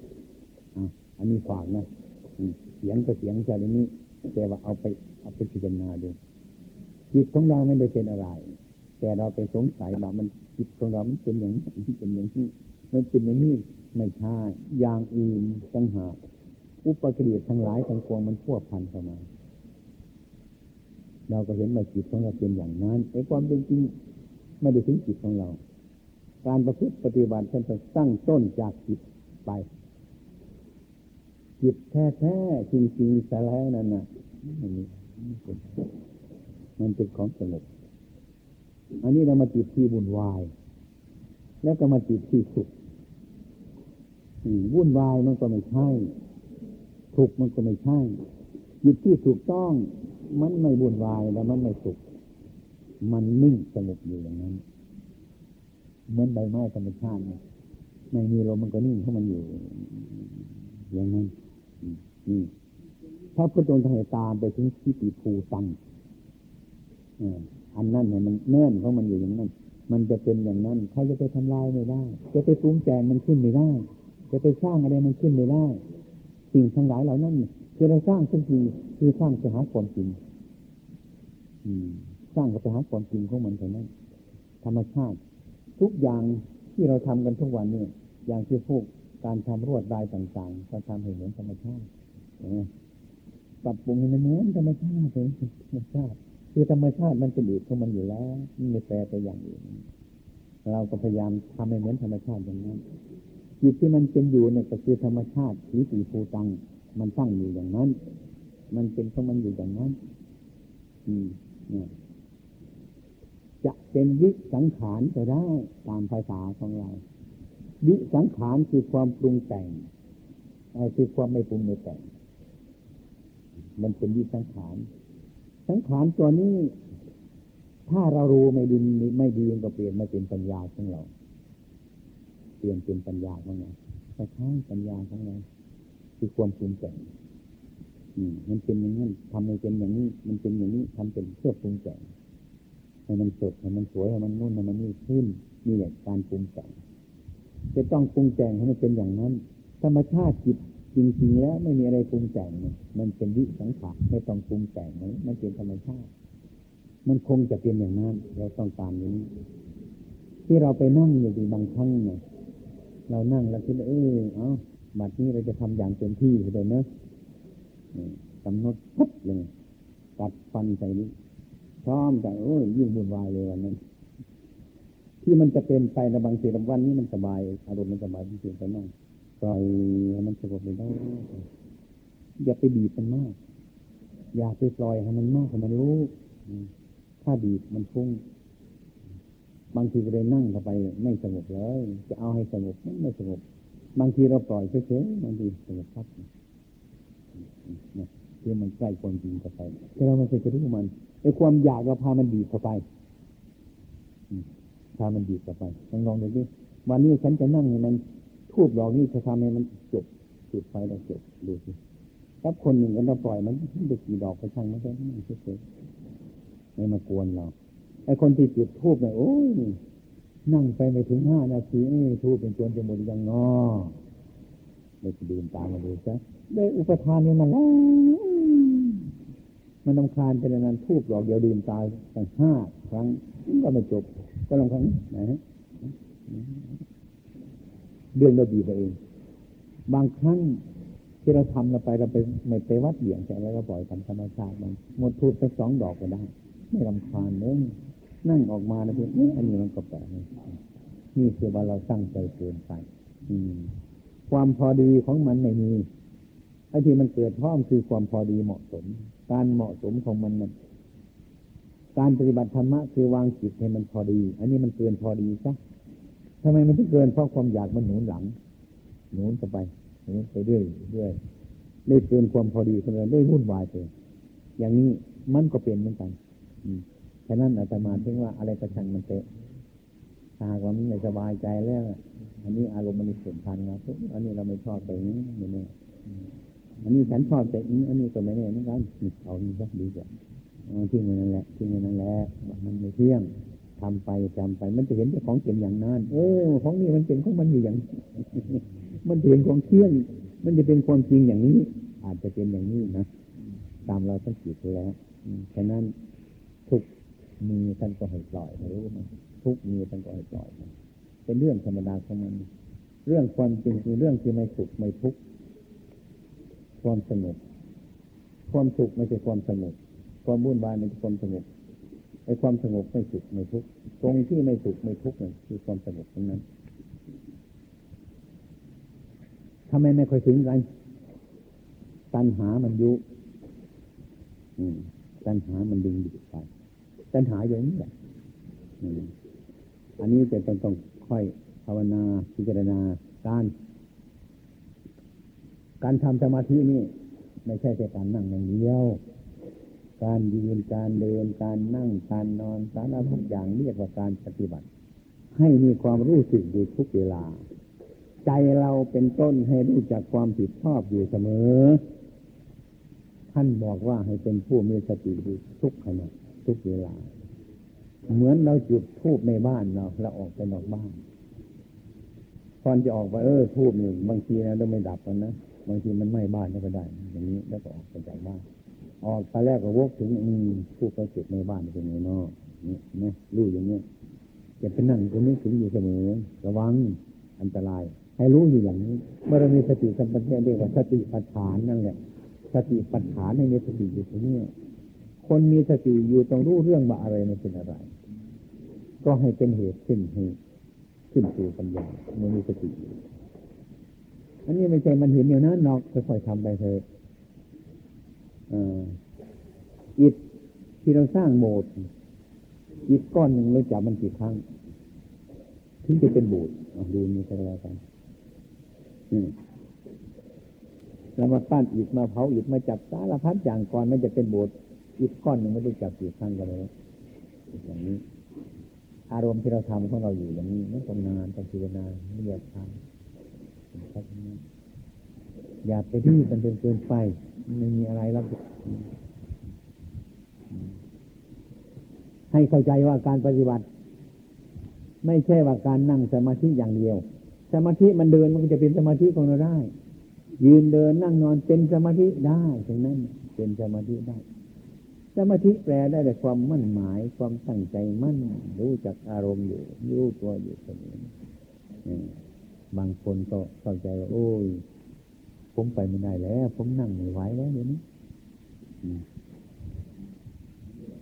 อันนี้ฝากนะเสียงก็เสียงใจนี้แต่ว่าเอาไปเอาไปพิจารณาดูจิตของเราไม่ได้เป็นอะไร แต่เราไปสงสัยว่ามันจิตของเรา มันเป็นอย่างนี้เป็นอย่างนี้มันเป็นอย่างนี้ไม่ใช่อย่างอื่นตั้งหากอุปกริยทั้งหลายทั้งปวงมันพวพันเข้ามา เราก็เห็นว่าจิตของเราเป็นอย่างนั้นไอ้ความเป็นจริงไม่ได้ถึงจิตของเรา การประพฤติปฏิบัติฉันจะตั้งต้นจากจิตไป จิตแท้ๆจริงๆแต่แล้วนั่นน่ะมันมันเป็นของสงบอันนี้เรามาจิตที่วุ่นวาย แล้วก็มาจิตที่สุขวุ่นวายมันก็ไม่ใช่สุขมันก็ไม่ใช่จิตที่ถูกต้อง มันไม่วุ่นวายแล้วมันไม่สุขมันนิ่งสงบอยู่อย่างนั้น เหมือนใบไม้ธรรมชาติไม่มีลมมันก็นิ่งเพราะมันอยู่ อย่างนั้นถ้าพุทธองค์ให้ตามไปถึงที่ปีภูตังอันนั้นเนี่ยมันแน่นของมันอยู่อย่างนั้น มันจะเป็นอย่างนั้นใครจะไปทำลายไม่ได้ จะไปปรุงแต่งมันขึ้นไม่ได้ จะไปสร้างอะไรมันขึ้นไม่ได้ สิ่งทั้งหลายเหล่านั้นคื อเราสร้างขึ้นจริงคือสร้างจะหาความจริงสร้างกับไปหาความจริงของมันเท่านั้นธรรมชาติ ทุกอย่างที่เราทำกันทุกวันเนี่ย อย่างที่พวกการทำรวดลายต่างๆการทำให้เหมือนธรรมชาติปรับปรุงให้มันเหมือนธรรมชาติเลยธรรมชาติ คือธรรมชาติมันเป็นอีกของมันอยู่แล้วไม่แปลไปอย่างอื่นเราก็พยายามทำให้เหมือนธรรมชาติอย่างนั้นจิตที่มันเป็นอยู่เนี่ยก็คือธรรมชาติสีสีภูตัง มันตั้งอยู่อย่างนั้น มันเป็นของมันอยู่อย่างนั้น อืมเนี่ยจะเป็นวิสังขารก็ได้ตามภาษาของเรา วิสังขารคือความปรุงแต่งคือความไม่ปรุงไม่แต่ง มันเป็นวิสังขาร สังขารตัวนี้ ถ้าเรารู้ไม่ดีไม่ดีก็เปลี่ยนมาเป็นปัญญาของเรา เปลี่ยนเป็นปัญญาของเราแต่ใช่ปัญญาของเรา คือความปรุงแต่งมันเป็นอย่างนั้นทำให้เป็นอย่างนี้ มันเป็นอย่างนี้ทำเป็นเพื่อปรุงแต่งให้มันสดให้มันสวยให้มันนุ่นให้มันนี่ขึ้นนี่แหละการปรุงแต่งจะต้องปรุงแต่งให้มันเป็นอย่างนั้น ธรรมชาติจิตจริงๆแล้วไม่มีอะไรปรุงแต่งมันเป็นวิสังขารไม่ต้องปรุงแต่งมันเป็นธรรมชาติ มันคงจะเป็นอย่างนั้นเราต้องตามนี้ ที่เราไปนั่งอยู่ดีบางครั้งเนี่ยเรานั่งแล้วคิดเออเอา บัดนี้เราจะทำอย่างเต็มที่เลยเนอะกำหนดปุ๊บเลยตัดฟันใส่นี้พร้อมแต่โอ้ยยิ่งบุญวายเลยวันนั้น ที่มันจะเป็นไปในบางทีวันนี้มันสบายอารมณ์มันสบายจริงๆไปนั่งปล่อยมันสงบไปได้อย่าไปบีบมันมาก อย่าไปปล่อยให้มันมากให้มันรู้ถ้าบีบมันฟุ้งบางทีก็เลยนั่งเข้าไป ไม่สงบเลย จะเอาให้สงบไม่สงบ บางทีเราปล่อยเฉยๆบางทีสงบพักคือมันใกล้ความจริงเข้าไปแต่เราไม่เคยจะรู้มันไอ้ความอยากเราพามันบีบเข้าไปพามันบีบเข้าไปลองลองดูดิวันนี้ฉันจะนั่งให้มันทูบดอกนี้จะทำให้มันจบจุดไฟแล้วจบดูสิถ้าคนหนึ่งกันเราปล่อยมันเด็กกี่ดอกไปช่างไม่ได้ไม่เฉยๆไม่มากวนเราไอ้คนที่จุดทูบเนี่ยโอ้ย นั่งไปไม่ถึงห้านาทีนี่ทูบเป็นจวนจะหมดยังงอเลยจะดื่มตามมาดูซะได้อุปทานนี่มันแล้วมันลำคาญเป็นนั้นทูบดอกเดียวดื่มตายตั้งห้าครั้งก็ไม่จบ ก็ลำครั้งนะฮะเรื่องเราดีไปเอง บางครั้งที่เราทำเราไปเราไปไม่ไปวัดเบี่ยงแต่แล้วก็ปล่อยทำธรรมชาติมันหมดทูบสักสองดอกก็ได้ ไม่ลำคาญเลย นั่งออกมาแล้วเพื่อนอันนี้มันก็แปลกนี่คือว่าเราตั้งใจเกินไป อืม ความพอดีของมันไม่มีไอ้ที่มันเกิดพร้อมคือความพอดีเหมาะสม การเหมาะสมของมันมันการปฏิบัติธรรมะคือวางจิตให้มันพอดี อันนี้มันเกินพอดีซะทำไมมันถึงเกินเพราะความอยากมันหนุนหลัง หนุนไปหนุนไปเรื่อยเรื่อยได้เกินความพอดีคนเลยได้วุ่นวายไปอย่างนี้มันก็เป็นเหมือนกัน อืม ฉะนั้นอาตมาถึงว่าอะไรกระชังมันเตะหากว่ามันไม่สบายใจแล้วอันนี้อารมณ์มันสุนทันนะอันนี้เราไม่ชอบแต่นี้นี่อันนี้ฉันชอบแต่นี้ อันนี้ก็ไม่แน่เหมือนกันเอานี่ก็ดีกว่าที่มันนั่นแหละที่มันนั่นแหละมันไม่เที่ยงทำไปจำไป มันจะเห็นเจ้าของเป็นอย่างนั้นเออของนี่มันเป็นของมันอยู่อย่างมันเห็นของเที่ยง มันจะเป็นความจริงอย่างนี้ อาจจะเป็นอย่างนี้นะตามเราต้องคิดแล้วฉะนั้นทุก มีท่านก็ให้ปล่อยรู้ไหมทุกมีท่านก็ให้ปล่อยเป็นเรื่องธรรมดาของมัน เรื่องความจริงคือเรื่องที่ไม่สุขไม่ทุกข์ความสงบความสุขไม่ใช่ความสงบความวุ่นวายไม่ใช่ความสงบไอ้ความสงบไม่สุขไม่ทุกข์ตรงที่ไม่สุขไม่ทุกข์นั่นคือความสงบตรงนั้นทำไมไม่ค่อยถึงกันตัณหามันยุตัณหามันดึงดูดไป ตัณหาอย่างนี้แหละอันนี้จะต้องต้องค่อยภาวนาพิจารณาการ การทำสมาธินี่ ไม่ใช่แค่การนั่งอย่างเดียว การยืนการเดิน การนั่งการนอนสารพัดอย่างเรียกว่าการปฏิบัติ ให้มีความรู้สึกอยู่ทุกเวลา ใจเราเป็นต้นให้รู้จักความผิดชอบอยู่เสมอ ท่านบอกว่าให้เป็นผู้มีสติอยู่ทุกขณะ ทุกเวลา เหมือนเราจุดทูบในบ้านเราเราออกไปนอกบ้านตอนจะออกไปเออทูบหนึ่งบางทีนะเราไม่ดับกันนะบางทีมันไหม้บ้านก็ได้ อย่างนี้แล้วก็ออกไปจากบ้านออกไปแรกก็วกถึงอืมผู้เขาเจ็บในบ้านเป็นไงเนาะนี่นะรู้อย่างนี้จะเป็นนั่งตรงนี้ถึงอยู่เสมอ ระวังอันตราย ให้รู้อยู่อย่างนี้ เมื่อเรามีสติสัมปชัญญะเรียกว่าสติปัฏฐานนั่นแหละสติปัฏฐานในมีสติอยู่ตรงนี้ คนมีสติอยู่ต้องรู้เรื่องว่าอะไรมันเป็นอะไร ก็ให้เป็นเหตุขึ้นให้ขึ้นสู่ปัญญาเมื่อมีสติอยู่อันนี้ไม่ใช่มันเห็นอย่างนั้นนอกค่อยๆทำไปเถอะอิฐที่เราสร้างโบสถ์อิฐก้อนหนึ่งเราจับมันกี่ครั้งถึงจะเป็นโบสถ์ดูนี่ก็แล้วกันเรามาปั้นอิฐมาเผาอิฐมาจับสารพัดอย่างก่อนมันจะเป็นโบสถ์ อิฐก้อนหนึ่งไม่ได้จับกี่ครั้งกันเลยอย่างนี้ อารมณ์ที่เราทำของเราอยู่อย่างนี้ไม่นต้องนานต้องพิจารณาไม่อยากทำอย่าไปที่กันจนเกินไปไม่มีอะไรแล้วให้เข้าใจว่าการปฏิบัติ ไม่ใช่ว่าการนั่งสมาธิอย่างเดียว สมาธิมันเดินมันก็จะเป็นสมาธิของเราได้ ยืนเดินนั่งนอนเป็นสมาธิได้ถึงนั้นเป็นสมาธิได้ มาธิแปลได้แต่ความมั่นหมาย ความตั้งใจมั่น รู้จักอารมณ์อยู่ รู้ตัวอยู่เสมอบางคนก็เข้าใจว่าโอ้ย ผมไปไม่ได้แล้ว ผมนั่งไม่ไหวแล้วเดี๋ยวนี้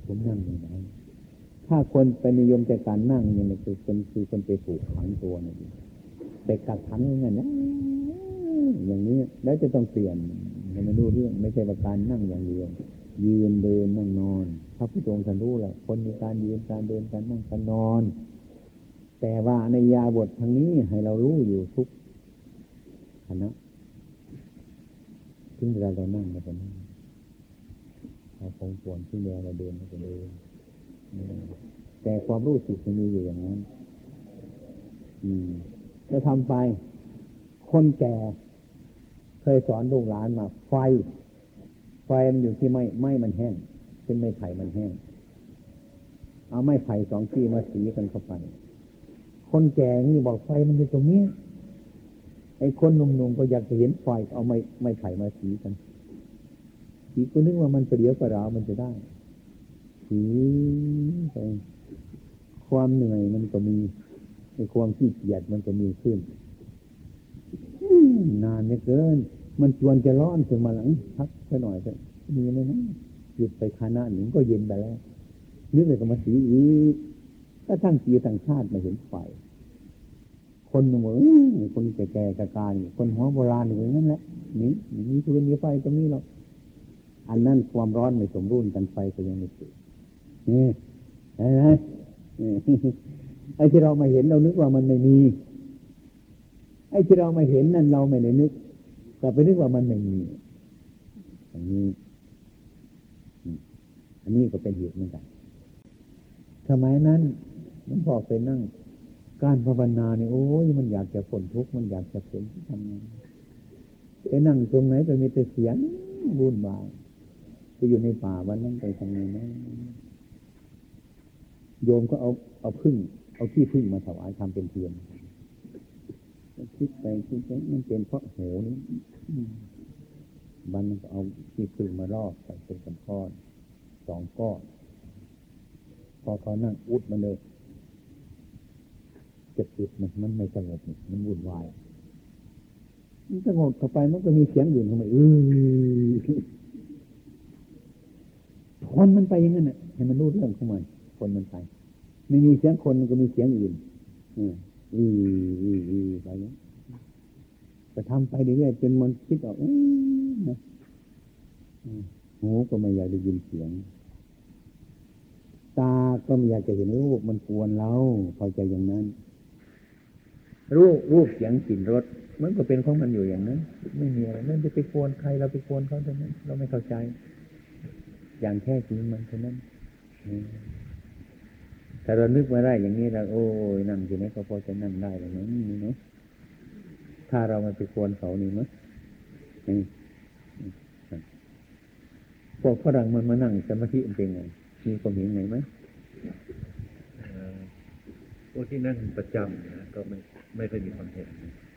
ผมนั่งไม่ได้ถ้าคนไปนิยมแต่การนั่งเนี่ยคือคนคือคนไปผูกขังตัวนี่ไปกัดขันอย่างนี้อย่างนี้แล้วจะต้องเปลี่ยนให้มันรู้เรื่อง ไม่ใช่ว่าการนั่งอย่างเดียว ยืนเดินนั่งนอนพระพุทธองค์ท่านรู้แหละคนมีการยืนการเดินการนั่งการนอน แต่ว่าในยาบททางนี้ให้เรารู้อยู่ทุกขณะถึงเวลาเรานั่งเราก็นั่งเราคงปวนที่เวลาเราเดินเราก็เดินแต่ความรู้สึกมันมีอยู่อย่างนั้นจะทำไป คนแก่ เคยสอนลูกหลานมาไฟ ไฟมันอยู่ที่ไม้ไม้มันแห้งเป็นไม้ไผ่มันแห้ง เอาไม้ไผ่สองที่มาสีกันเข้าไป คนแก่นี่บอกไฟมันอยู่ตรงนี้ไอ้คนหนุ่มๆก็อยากจะเห็นไฟเอาไม้ไม้ไผ่มาสีกันสีก็นึกว่ามันเดียวกระราวมันจะได้สีไปความเหนื่อยมันก็มีในความขี้เกียจมันก็มีขึ้นนานไม่เกิน มันชวนจะร้อนถึงมาหลังพักแค่หน่อยจะมีไหมนะหยุดไปคานาหนึ่งก็เย็นไปแล้วนึกเลยก็มาสีอีกก็ทั้งปีทั้งชาติมาเห็นไฟคนหนุ่มคนแก่ๆกะการคนหัวโบราณอย่างนั้นแหละนี่มีพื้นมีไฟตรงนี้หรอกอันนั้นความร้อนไม่สมดุลกันไฟก็ยังไม่เกิดนี่ไอ้ไอ้ที่เรามาเห็นเรานึกว่ามันไม่มี ไอ้ที่เรามาเห็นนั่นเราไม่ได้นึก แต่ไปนึกว่ามันไม่มีอันนี้อันนี้ก็เป็นเหตุเหมือนกันสมัยนั้นมันพอไปนั่ง การภาวนาเนี่ยโอ้ยมันอยากจะผลทุกข์มันอยากจะผลที่ทำไงไปนั่งตรงไหนไปมีแต่เสียงบุญบายไปอยู่ในป่าวันนั้นไปทำไงนะโยมก็เอาเอาพึ่ง เอาที่พึ่งมาถวายทำเป็นเทียน คิดไปคิดไปมันเป็นเพราะโหนี่บันก็เอาที่พึ่งมาลอกใส่เป็นกำพอนสองก้อนพอเขานั่งอุดมันเลยจะจุดมันมันไม่สงบมันวุ่นวายมันสงบเข้าไปมันก็มีเสียงอื่นเข้ามาเออคนมันไปอย่างนั้นน่ะให้มันรู้เรื่องของมันคนมันไปไม่มีเสียงคนมันก็มีเสียงอื่นอืม อืออืออือไปอย่างนี้ก็ทำไปเรื่อยๆจนมันคิดออกเอ๊ะนะหูก็ไม่อยากได้ยินเสียง ตาก็ไม่อยากจะเห็นรูปมันกวนเราพอใจอย่างนั้น รูปรูปเสียงกลิ่นรสมันก็เป็นของมันอยู่อย่างนั้น ไม่มีอะไรนั่นจะไปกวนใครเราไปกวนเขาเท่านั้น เราไม่เข้าใจ อย่างแท้จริงมันเท่านั้น ถ้าเรานึกมาได้อย่างนี้เราโอ้ยนั่งที่ไหนก็พอจะนั่งได้แล้วมั้งนี่เนาะถ้าเรามาไปกวนเขานี่มั้งอืมพวกฝรั่งมันมานั่งสมาธิเป็นไงมีความเห็นไงไหมพวกที่นั่งประจำนะก็ไม่ไม่เคยมีความเห็น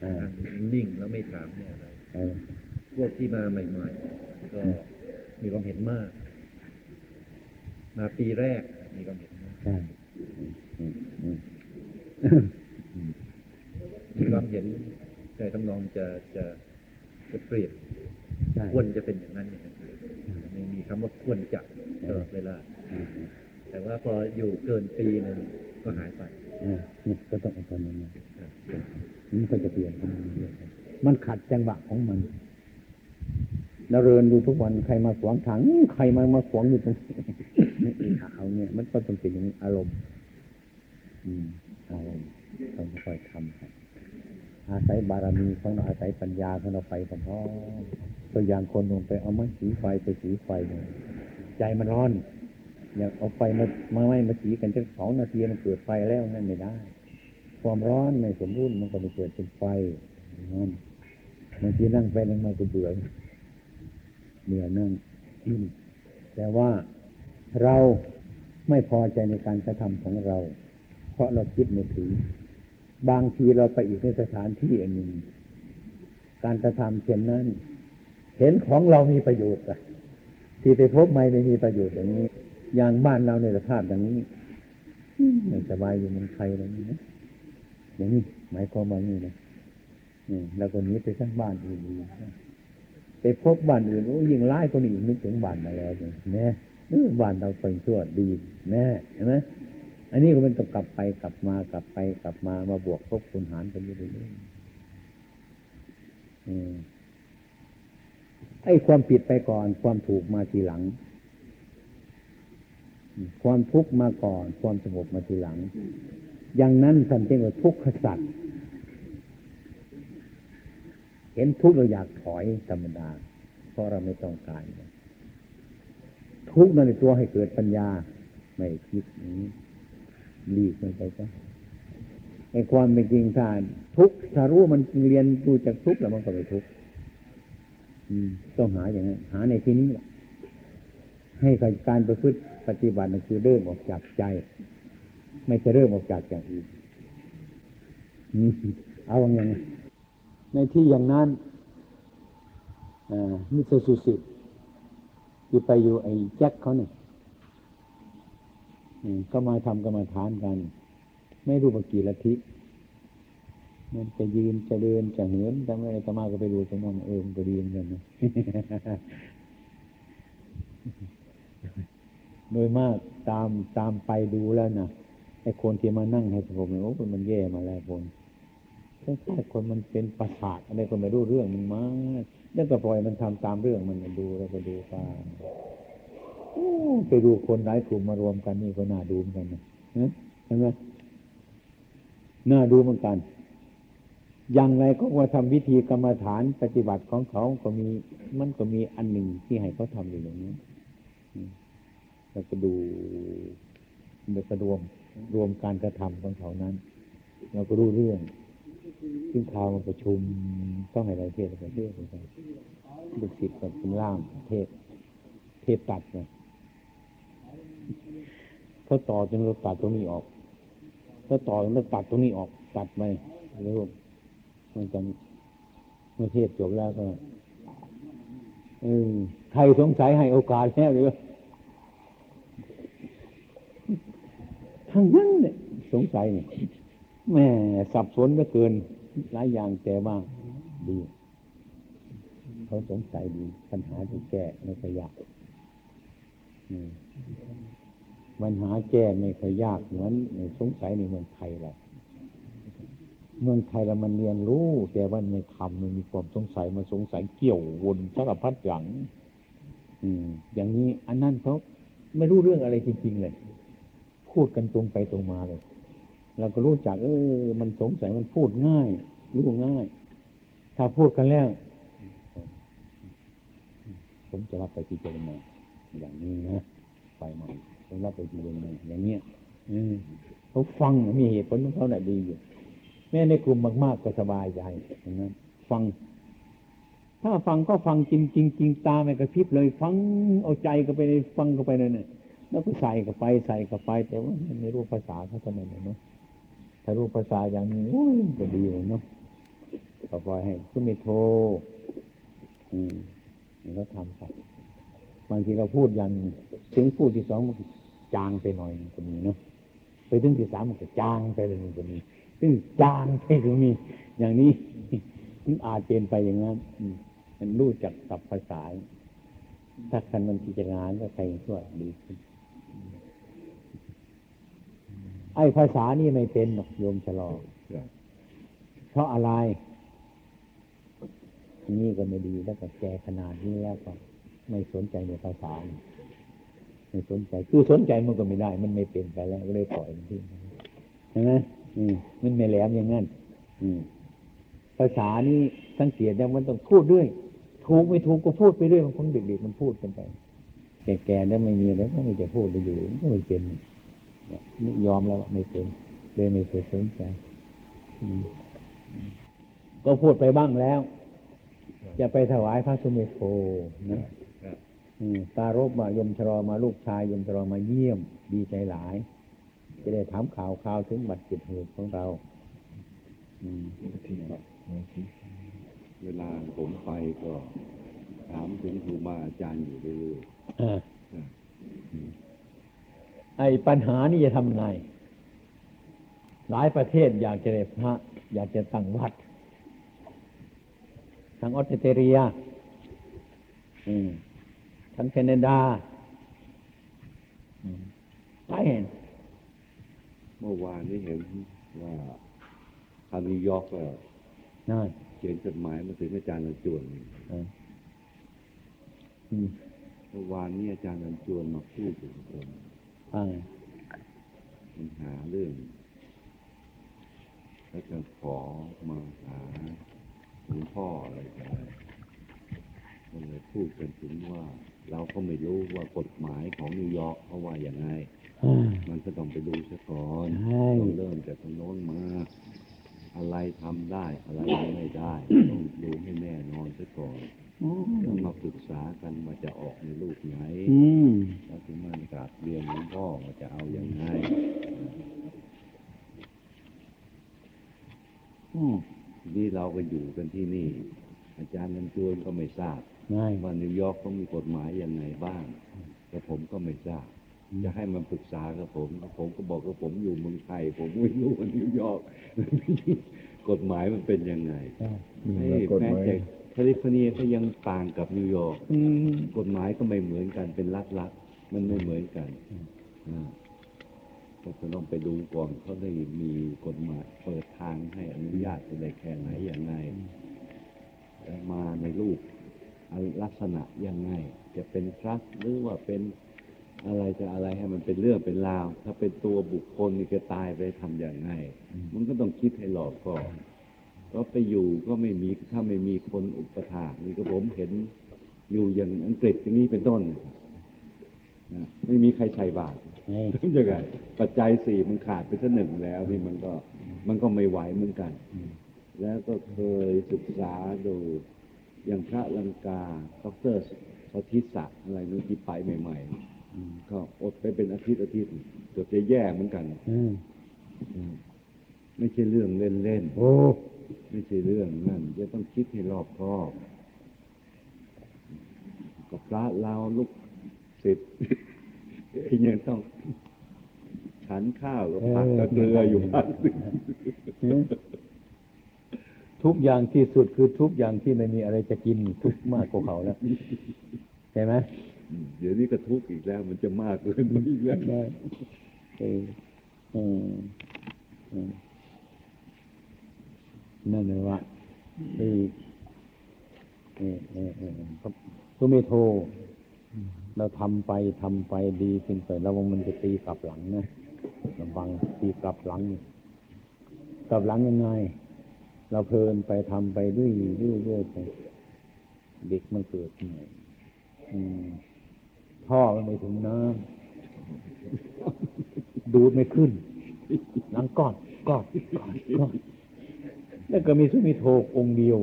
อ่านนิ่งแล้วไม่ถามเนี่ยอะไรพวกที่มาใหม่ ๆ ก็มีความเห็นมาก มาปีแรกมีความเห็นมากใช่อืม ความเห็นใจทำนองจะจะจะเปรียบใช่ควรจะเป็นอย่างนั้นอย่างนั้ไม่มีคำว่าควรจะตลอดเวลา แต่ว่าพออยู่เกินปีหนึงก็หายไปนี่ก็ต้องเอาตอนนั้นมามันก็จะเปลี่ยนมันขัดจังหวะของมันเราเรินดูทุกวันใครมาขวางทางใครมามาขวางอยู่ตรงนี้ เอาเนี่ย มันก็ต้องเป็นอย่างนี้อารมณ์ อืมอารมณ์ต้องค่อยทำครับอาศัยบารมีของเราอาศัยปัญญาของเราไปพร้อตัวอย่างคนลงไปเอาไม้สีไฟไปสีไฟเนี่ยใจมันร้อนอยากเอาไฟมามาไม่มาสีกันจะสองนาทีมันเกิดไฟแล้วนั่นไม่ได้ ความร้อนในสมบูรณ์มันก็ไม่เกิดเป็นไฟนั่นบางทีนั่งไปนั่งมาก็เบื่อเบื่อนั่งอืมแต่ว่า เราไม่พอใจในการกระทำของเรา เพราะเราคิดไม่ถึง บางทีเราไปอีกในสถานที่อันหนึ่งการกระทำเช่นนั้น เห็นของเรามีประโยชน์อะที่ไปพบไม่ไม่มีประโยชน์อย่างนี้ อย่างบ้านเราในสภาพอย่างนี้ไม่สบายอยู่เมืองไทยอะไรนี้นะอย่างนี้หมายความว่านี่นะแล้วก็หนี้ไปสร้างบ้านอื่นไปพบบ้านอื่นโอ้ยิ่งร้ายกว่านี้อีกนึกถึงบ้านมาแล้วเนี่ย บ้านเราเป็นชั่วดีแน่เห็นไหมอันนี้ก็มันต้องกลับไปกลับมากลับไปกลับมามาบวกทบคูณหารกันอยู่เรื่อยๆไอ้ความผิดไปก่อน ความถูกมาทีหลัง ความทุกข์มาก่อน ความสงบมาทีหลัง อย่างนั้นท่านเรียกว่าทุกขสัตว์เห็นทุกข์เราอยากถอยธรรมดา เพราะเราไม่ต้องการ ทุกข์นั่นในตัวให้เกิดปัญญา ไม่คิดนี้หลีกมันไปซะไอ้ความเป็นจริงถ้าทุกข์ถ้ารู้มันเรียนดูจากทุกข์แล้วมันก็ไม่ทุกข์ต้องหาอย่างนั้นหาในที่นี้แหละให้การประพฤติปฏิบัตินั่นคือเริ่มออกจากใจ ไม่ใช่เริ่มออกจากอย่างอื่นเอาอย่างไงในที่อย่างนั้นมิสสุสิต ที่ไปอยู่ไอ้แจ็คเขาเนี่ยก็มาทำกรรมฐานกัน ไม่รู้ว่ากี่ละทิมันจะยืนจะเดินจะเหินทำอะไรจะมาก็ไปดูตรงนั้นเออมันก็ดีเหมือนกันนะโดยมากตามตามไปดูแล้วนะไอ้คนที่มานั่งให้สงบเนี่ยโอ้มันแย่มาแล้วคนคล้ายๆคนมันเป็นประสาทอะไรก็ไม่รู้เรื่องมันมา แล้วก็ปล่อยมันทำตามเรื่องมันดูแล้วก็ดูตามโอ้ไปดูคนหลายกลุ่มมารวมกันนี่ก็น่าดูเหมือนกันนะเห็นไหมน่าดูเหมือนกัน อย่างไรก็ว่าทำวิธีกรรมฐานปฏิบัติของเขาก็มี มันก็มีอันหนึ่งที่ให้เขาทำอยู่อย่างนี้แล้วก็ดูแล้วก็รวมรวมการกระทำของเขานั้น เราก็รู้เรื่อง ซึ่งข่าวมาประชุมต้องให้ราเทศน์ประเทศไปลูกศิษย์กับเป็นล่ามเทศ เทศตัดนะเขาต่อจนเราตัดตรงนี้ออกเขาต่อจนเราตัดตรงนี้ออก ตัดไปแล้วมันจะเมื่อเทศจบแล้วก็ใครสงสัยให้โอกาสแล้วหรือทั้งนั้นเนี่ยสงสัยเนี่ย แม่สับสนเหลือเกิน หลายอย่างแต่ว่าดีเขาสงสัยดีปัญหาที่แก้ไม่ค่อยยากอืมปัญหาแก้ไม่ค่อยยากเหมือนสงสัยในเมืองไทยแหละเมืองไทยเรามันเรียนรู้ แต่ว่าไม่ทำมันมีความสงสัยมาสงสัยเกี่ยววนสารพัดอย่างอืมอย่างนี้ อันนั้นเขาไม่รู้เรื่องอะไรจริง ๆ เลย พูดกันตรงไปตรงมาเลย เราก็รู้จักเออมันสงสัยมันพูดง่าย รู้ง่าย ถ้าพูดกันแล้ว ผมจะรับไปพิจารณาอย่างนี้นะไปใหม่ผมรับไปพิจารณาอย่างเนี้ยอืเขาฟังมีเหตุผลของเขาน่ะดีอยู่แม้ในกลุ่มมาก ๆ ก็สบายใจนั้นฟัง ถ้าฟังก็ฟังจริงจริงจริงตาไม่กระพริบเลย ฟังเอาใจก็ไปในฟังก็ไปนั่นน่ะแล้วก็ใส่ก็ไปใส่ก็ไป แต่ว่าไม่รู้ภาษาเขาท่านั้นเนาะารู้ภาษาอย่างนี้ก็ดีเลยเนาะก็ปล่อยให้คุณม่โทรอืมแล้วทำไปบางทีเราพูดอย่างถึงพูดที่สองมันจางไปหน่อยก็มีเนาะไปถึงที่สามมันก็จางไปเลยก็มีซึ่งจางไปถึงมีอย่างนี้มันอาจเป็นไปอย่างนั้นอืมันรู้จักศัพท์ภาษาถ้าคันมันพิจารณาก็ใครช่วยดีขึ้น ไอ้ภาษานี่ไม่เป็นหรอกโยมชะลองเพราะอะไร นี่ก็ไม่ดีแล้วก็แกขนาดนี้แล้วก็ไม่สนใจในภาษา ไม่สนใจคือสนใจมันก็ไม่ได้ มันไม่เป็นไปแล้วก็เลยปล่อยมันทิ้งใช่ไหมมันไม่แหลมอย่างนั้นภาษานี้สังเกตได้มันต้องพูดด้วย ถูกไม่ถูกก็พูดไปเรื่อยบางคนเด็กๆมันพูดกันไปแก่ๆแล้วไม่มีแล้วก็ไม่จะพูดไปอยู่ก็ไม่เป็น นี่ยอมแล้วไม่เป็นเลยไม่เคยสนใจก็พูดไปบ้างแล้ว จะไปถวายพระสุเมโทนะตารบมายมชรอมาลูกชายยมชรอมาเยี่ยม ดีใจหลาย จะได้ถามข่าวข่าวถึงบัตรจิตเหตุของเราเวลาผมไปก็ ถามถึงครูบาอาจารย์อยู่เรื่อย ไอ้ปัญหานี่จะทำไง หลายประเทศอยากจะได้พระ อยากจะตั้งวัด ทางออสเตรเลียอืมทางแคนาดาอืมไปเห็นๆเมื่อวานนี้เห็นว่าทางนิวยอร์กก็นั่นเขียนจดหมายมาถึงอาจารย์นันจวนเอออืมเมื่อวานนี้อาจารย์นันจวนมาพูดถึงผม อ่าปัญหาเรื่องแล้วก็ขอมาหาหลวงพ่ออะไรกันก็เลยพูดกันถึงว่า เราก็ไม่รู้ว่ากฎหมายของนิวยอร์กเขาว่าอย่างไงอ่ามันก็ต้องไปดูซะก่อนใช่ต้องเริ่มจากตรงโน้นมา อะไรทำได้ อะไรทำไม่ได้ ต้องดูให้แน่นอนซะก่อน อืมต้องมาปรึกษากันว่าจะออกในรูปไหนอืมแล้วถึงมันกราบเรียนหลวงพ่อว่าจะเอาอย่างไงอืมนี่เราก็อยู่กันที่นี่ อาจารย์นันจวนก็ไม่ทราบง่ายว่านิวยอร์กเขามีกฎหมายยังไงบ้าง แต่ผมก็ไม่ทราบจะให้มันปรึกษากับผมผมก็บอกว่าผมอยู่เมืองไทย ผมไม่รู้ว่านิวยอร์กกฎหมายมันเป็นยังไงใช่เฮ้ยแม้แต่แค ลิฟอร์เนียก็ยังต่างกับนิวยอร์กอืมกฎหมายก็ไม่เหมือนกันเป็นรัฐๆมันไม่เหมือนกันอ่าก็จะต้องไปดูก่อนเขาได้มีกฎหมายเปิดทางให้อนุญาตอะไรแค่ไหนอย่างไงแล้วมาในรูปลักษณะยังไง จะเป็นทรัสต์หรือว่าเป็นอะไรจะอะไรให้มันเป็นเรื่องเป็นราว ถ้าเป็นตัวบุคคลนี่จะตายไปทำอย่างไง มันก็ต้องคิดให้หลอกก่อน ก็ไปอยู่ก็ไม่มีถ้าไม่มีคนอุปถากนี่ก็ผมเห็นอยู่อย่างอังกฤษอย่างนี้เป็นต้นนะไม่มีใครใส่บาตรไงยังไงปัจจัยสี่มันขาดไปสักหนึ่งแล้วนี่มันก็มันก็ไม่ไหวเหมือนกัน แล้วก็เคยศึกษาดูอย่างพระลังกาดอกเตอรสทิศักดิ์อะไรนู้นที่ไปใหม่ ๆ ก็อดไปเป็นอาทิตย์อาทิตย์เกือบจะแย่เหมือนกันอืมไม่ใช่เรื่องเล่นโอ้ๆ ไม่ใช่เรื่องนั่นจะต้องคิดให้รอบคอบกับพระเราลูกศิษย์ยังต้องทฉันข้าวกับผักกับเกลืออยู่พักหนึ่งทุกอย่างที่สุดคือทุกอย่างที่ไม่มีอะไรจะกินทุกข์มากกว่าเขาแล้วใช่ไหมอืมเดี๋ยวนี้ก็ทุกข์อีกแล้ว มันจะมากเกินไปอีกแล้วได้เอออืมอืม นั่นเลยว่าไอ้เออเออเออครับตัวเมโทเราทำไปทำไปดีขึ้นไประวังมันจะตีกลับหลังนะระวังตีกลับหลังกลับหลังยังไง เราเพลินไปทำไปเรื่อยเรื่อยเรื่อยไปเด็กมันเกิดใหม่อืมท่อมันไม่ถึงน้ำดูดไม่ขึ้นหลังก้อนก้อนก้อนก้อน แล้วก็มีสุมิโทองค์เดียว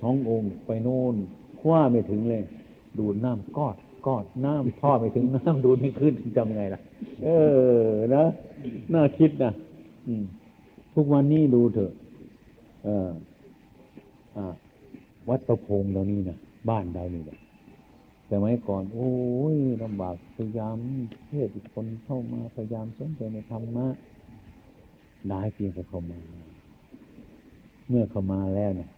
สององค์ไปโน่นคว้าไม่ถึงเลย ดูดน้ำกอดกอดน้ำท่อไม่ถึงน้ำดูดไม่ขึ้นจำไงล่ะ เออนะน่าคิดนะอืทุกวันนี้ดูเถอะเอออวัดประพงเรานี่นะบ้านเรานี่แหละแต่ไม้ก่อน โอ้ยลำบากพยายามเทศคนเข้ามาพยายามสนใจในธรรมะได้เพียงแต่เข้ามา เมื่อเข้ามาแล้วเนี่ย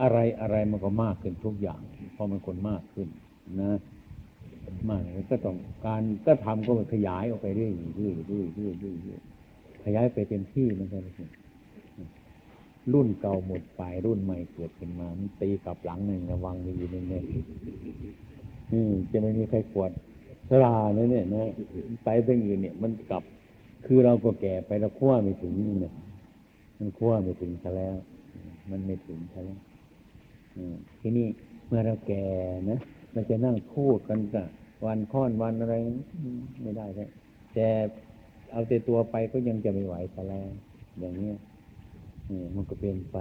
อะไรอะไรมันก็มากขึ้นทุกอย่างเพราะมันคนมากขึ้น นะมากเลยก็ต้องการก็ทำก็ขยายออกไปเรื่อยๆเรื่อยๆเรื่อยๆเรื่อยๆเรื่อขยายไปเต็มที่มันก็เลยรุ่นเก่าหมดไปรุ่นใหม่เกิดขึ้นมามันตีกลับหลังหนึ่งระวังดีๆเนี่ยอืมจะไม่มีใครกวดสลาเนี่ยเนี่ยนะไปเรื่องอื่นเนี่ย มันกลับ คือเราก็แก่ไปแล้วขั้วไม่ถึงนี่เนี่ย มันขั้วไม่ถึงซะแล้ว มันไม่ถึงซะแล้วทีนี้เมื่อเราแก่นะมันจะนั่งพูดกันกับวันค้อนวันอะไรไม่ได้แล้วแต่เอาแต่ตัวไปก็ยังจะไม่ไหวซะแล้วอย่างเนี้ยมันก็เป็นไป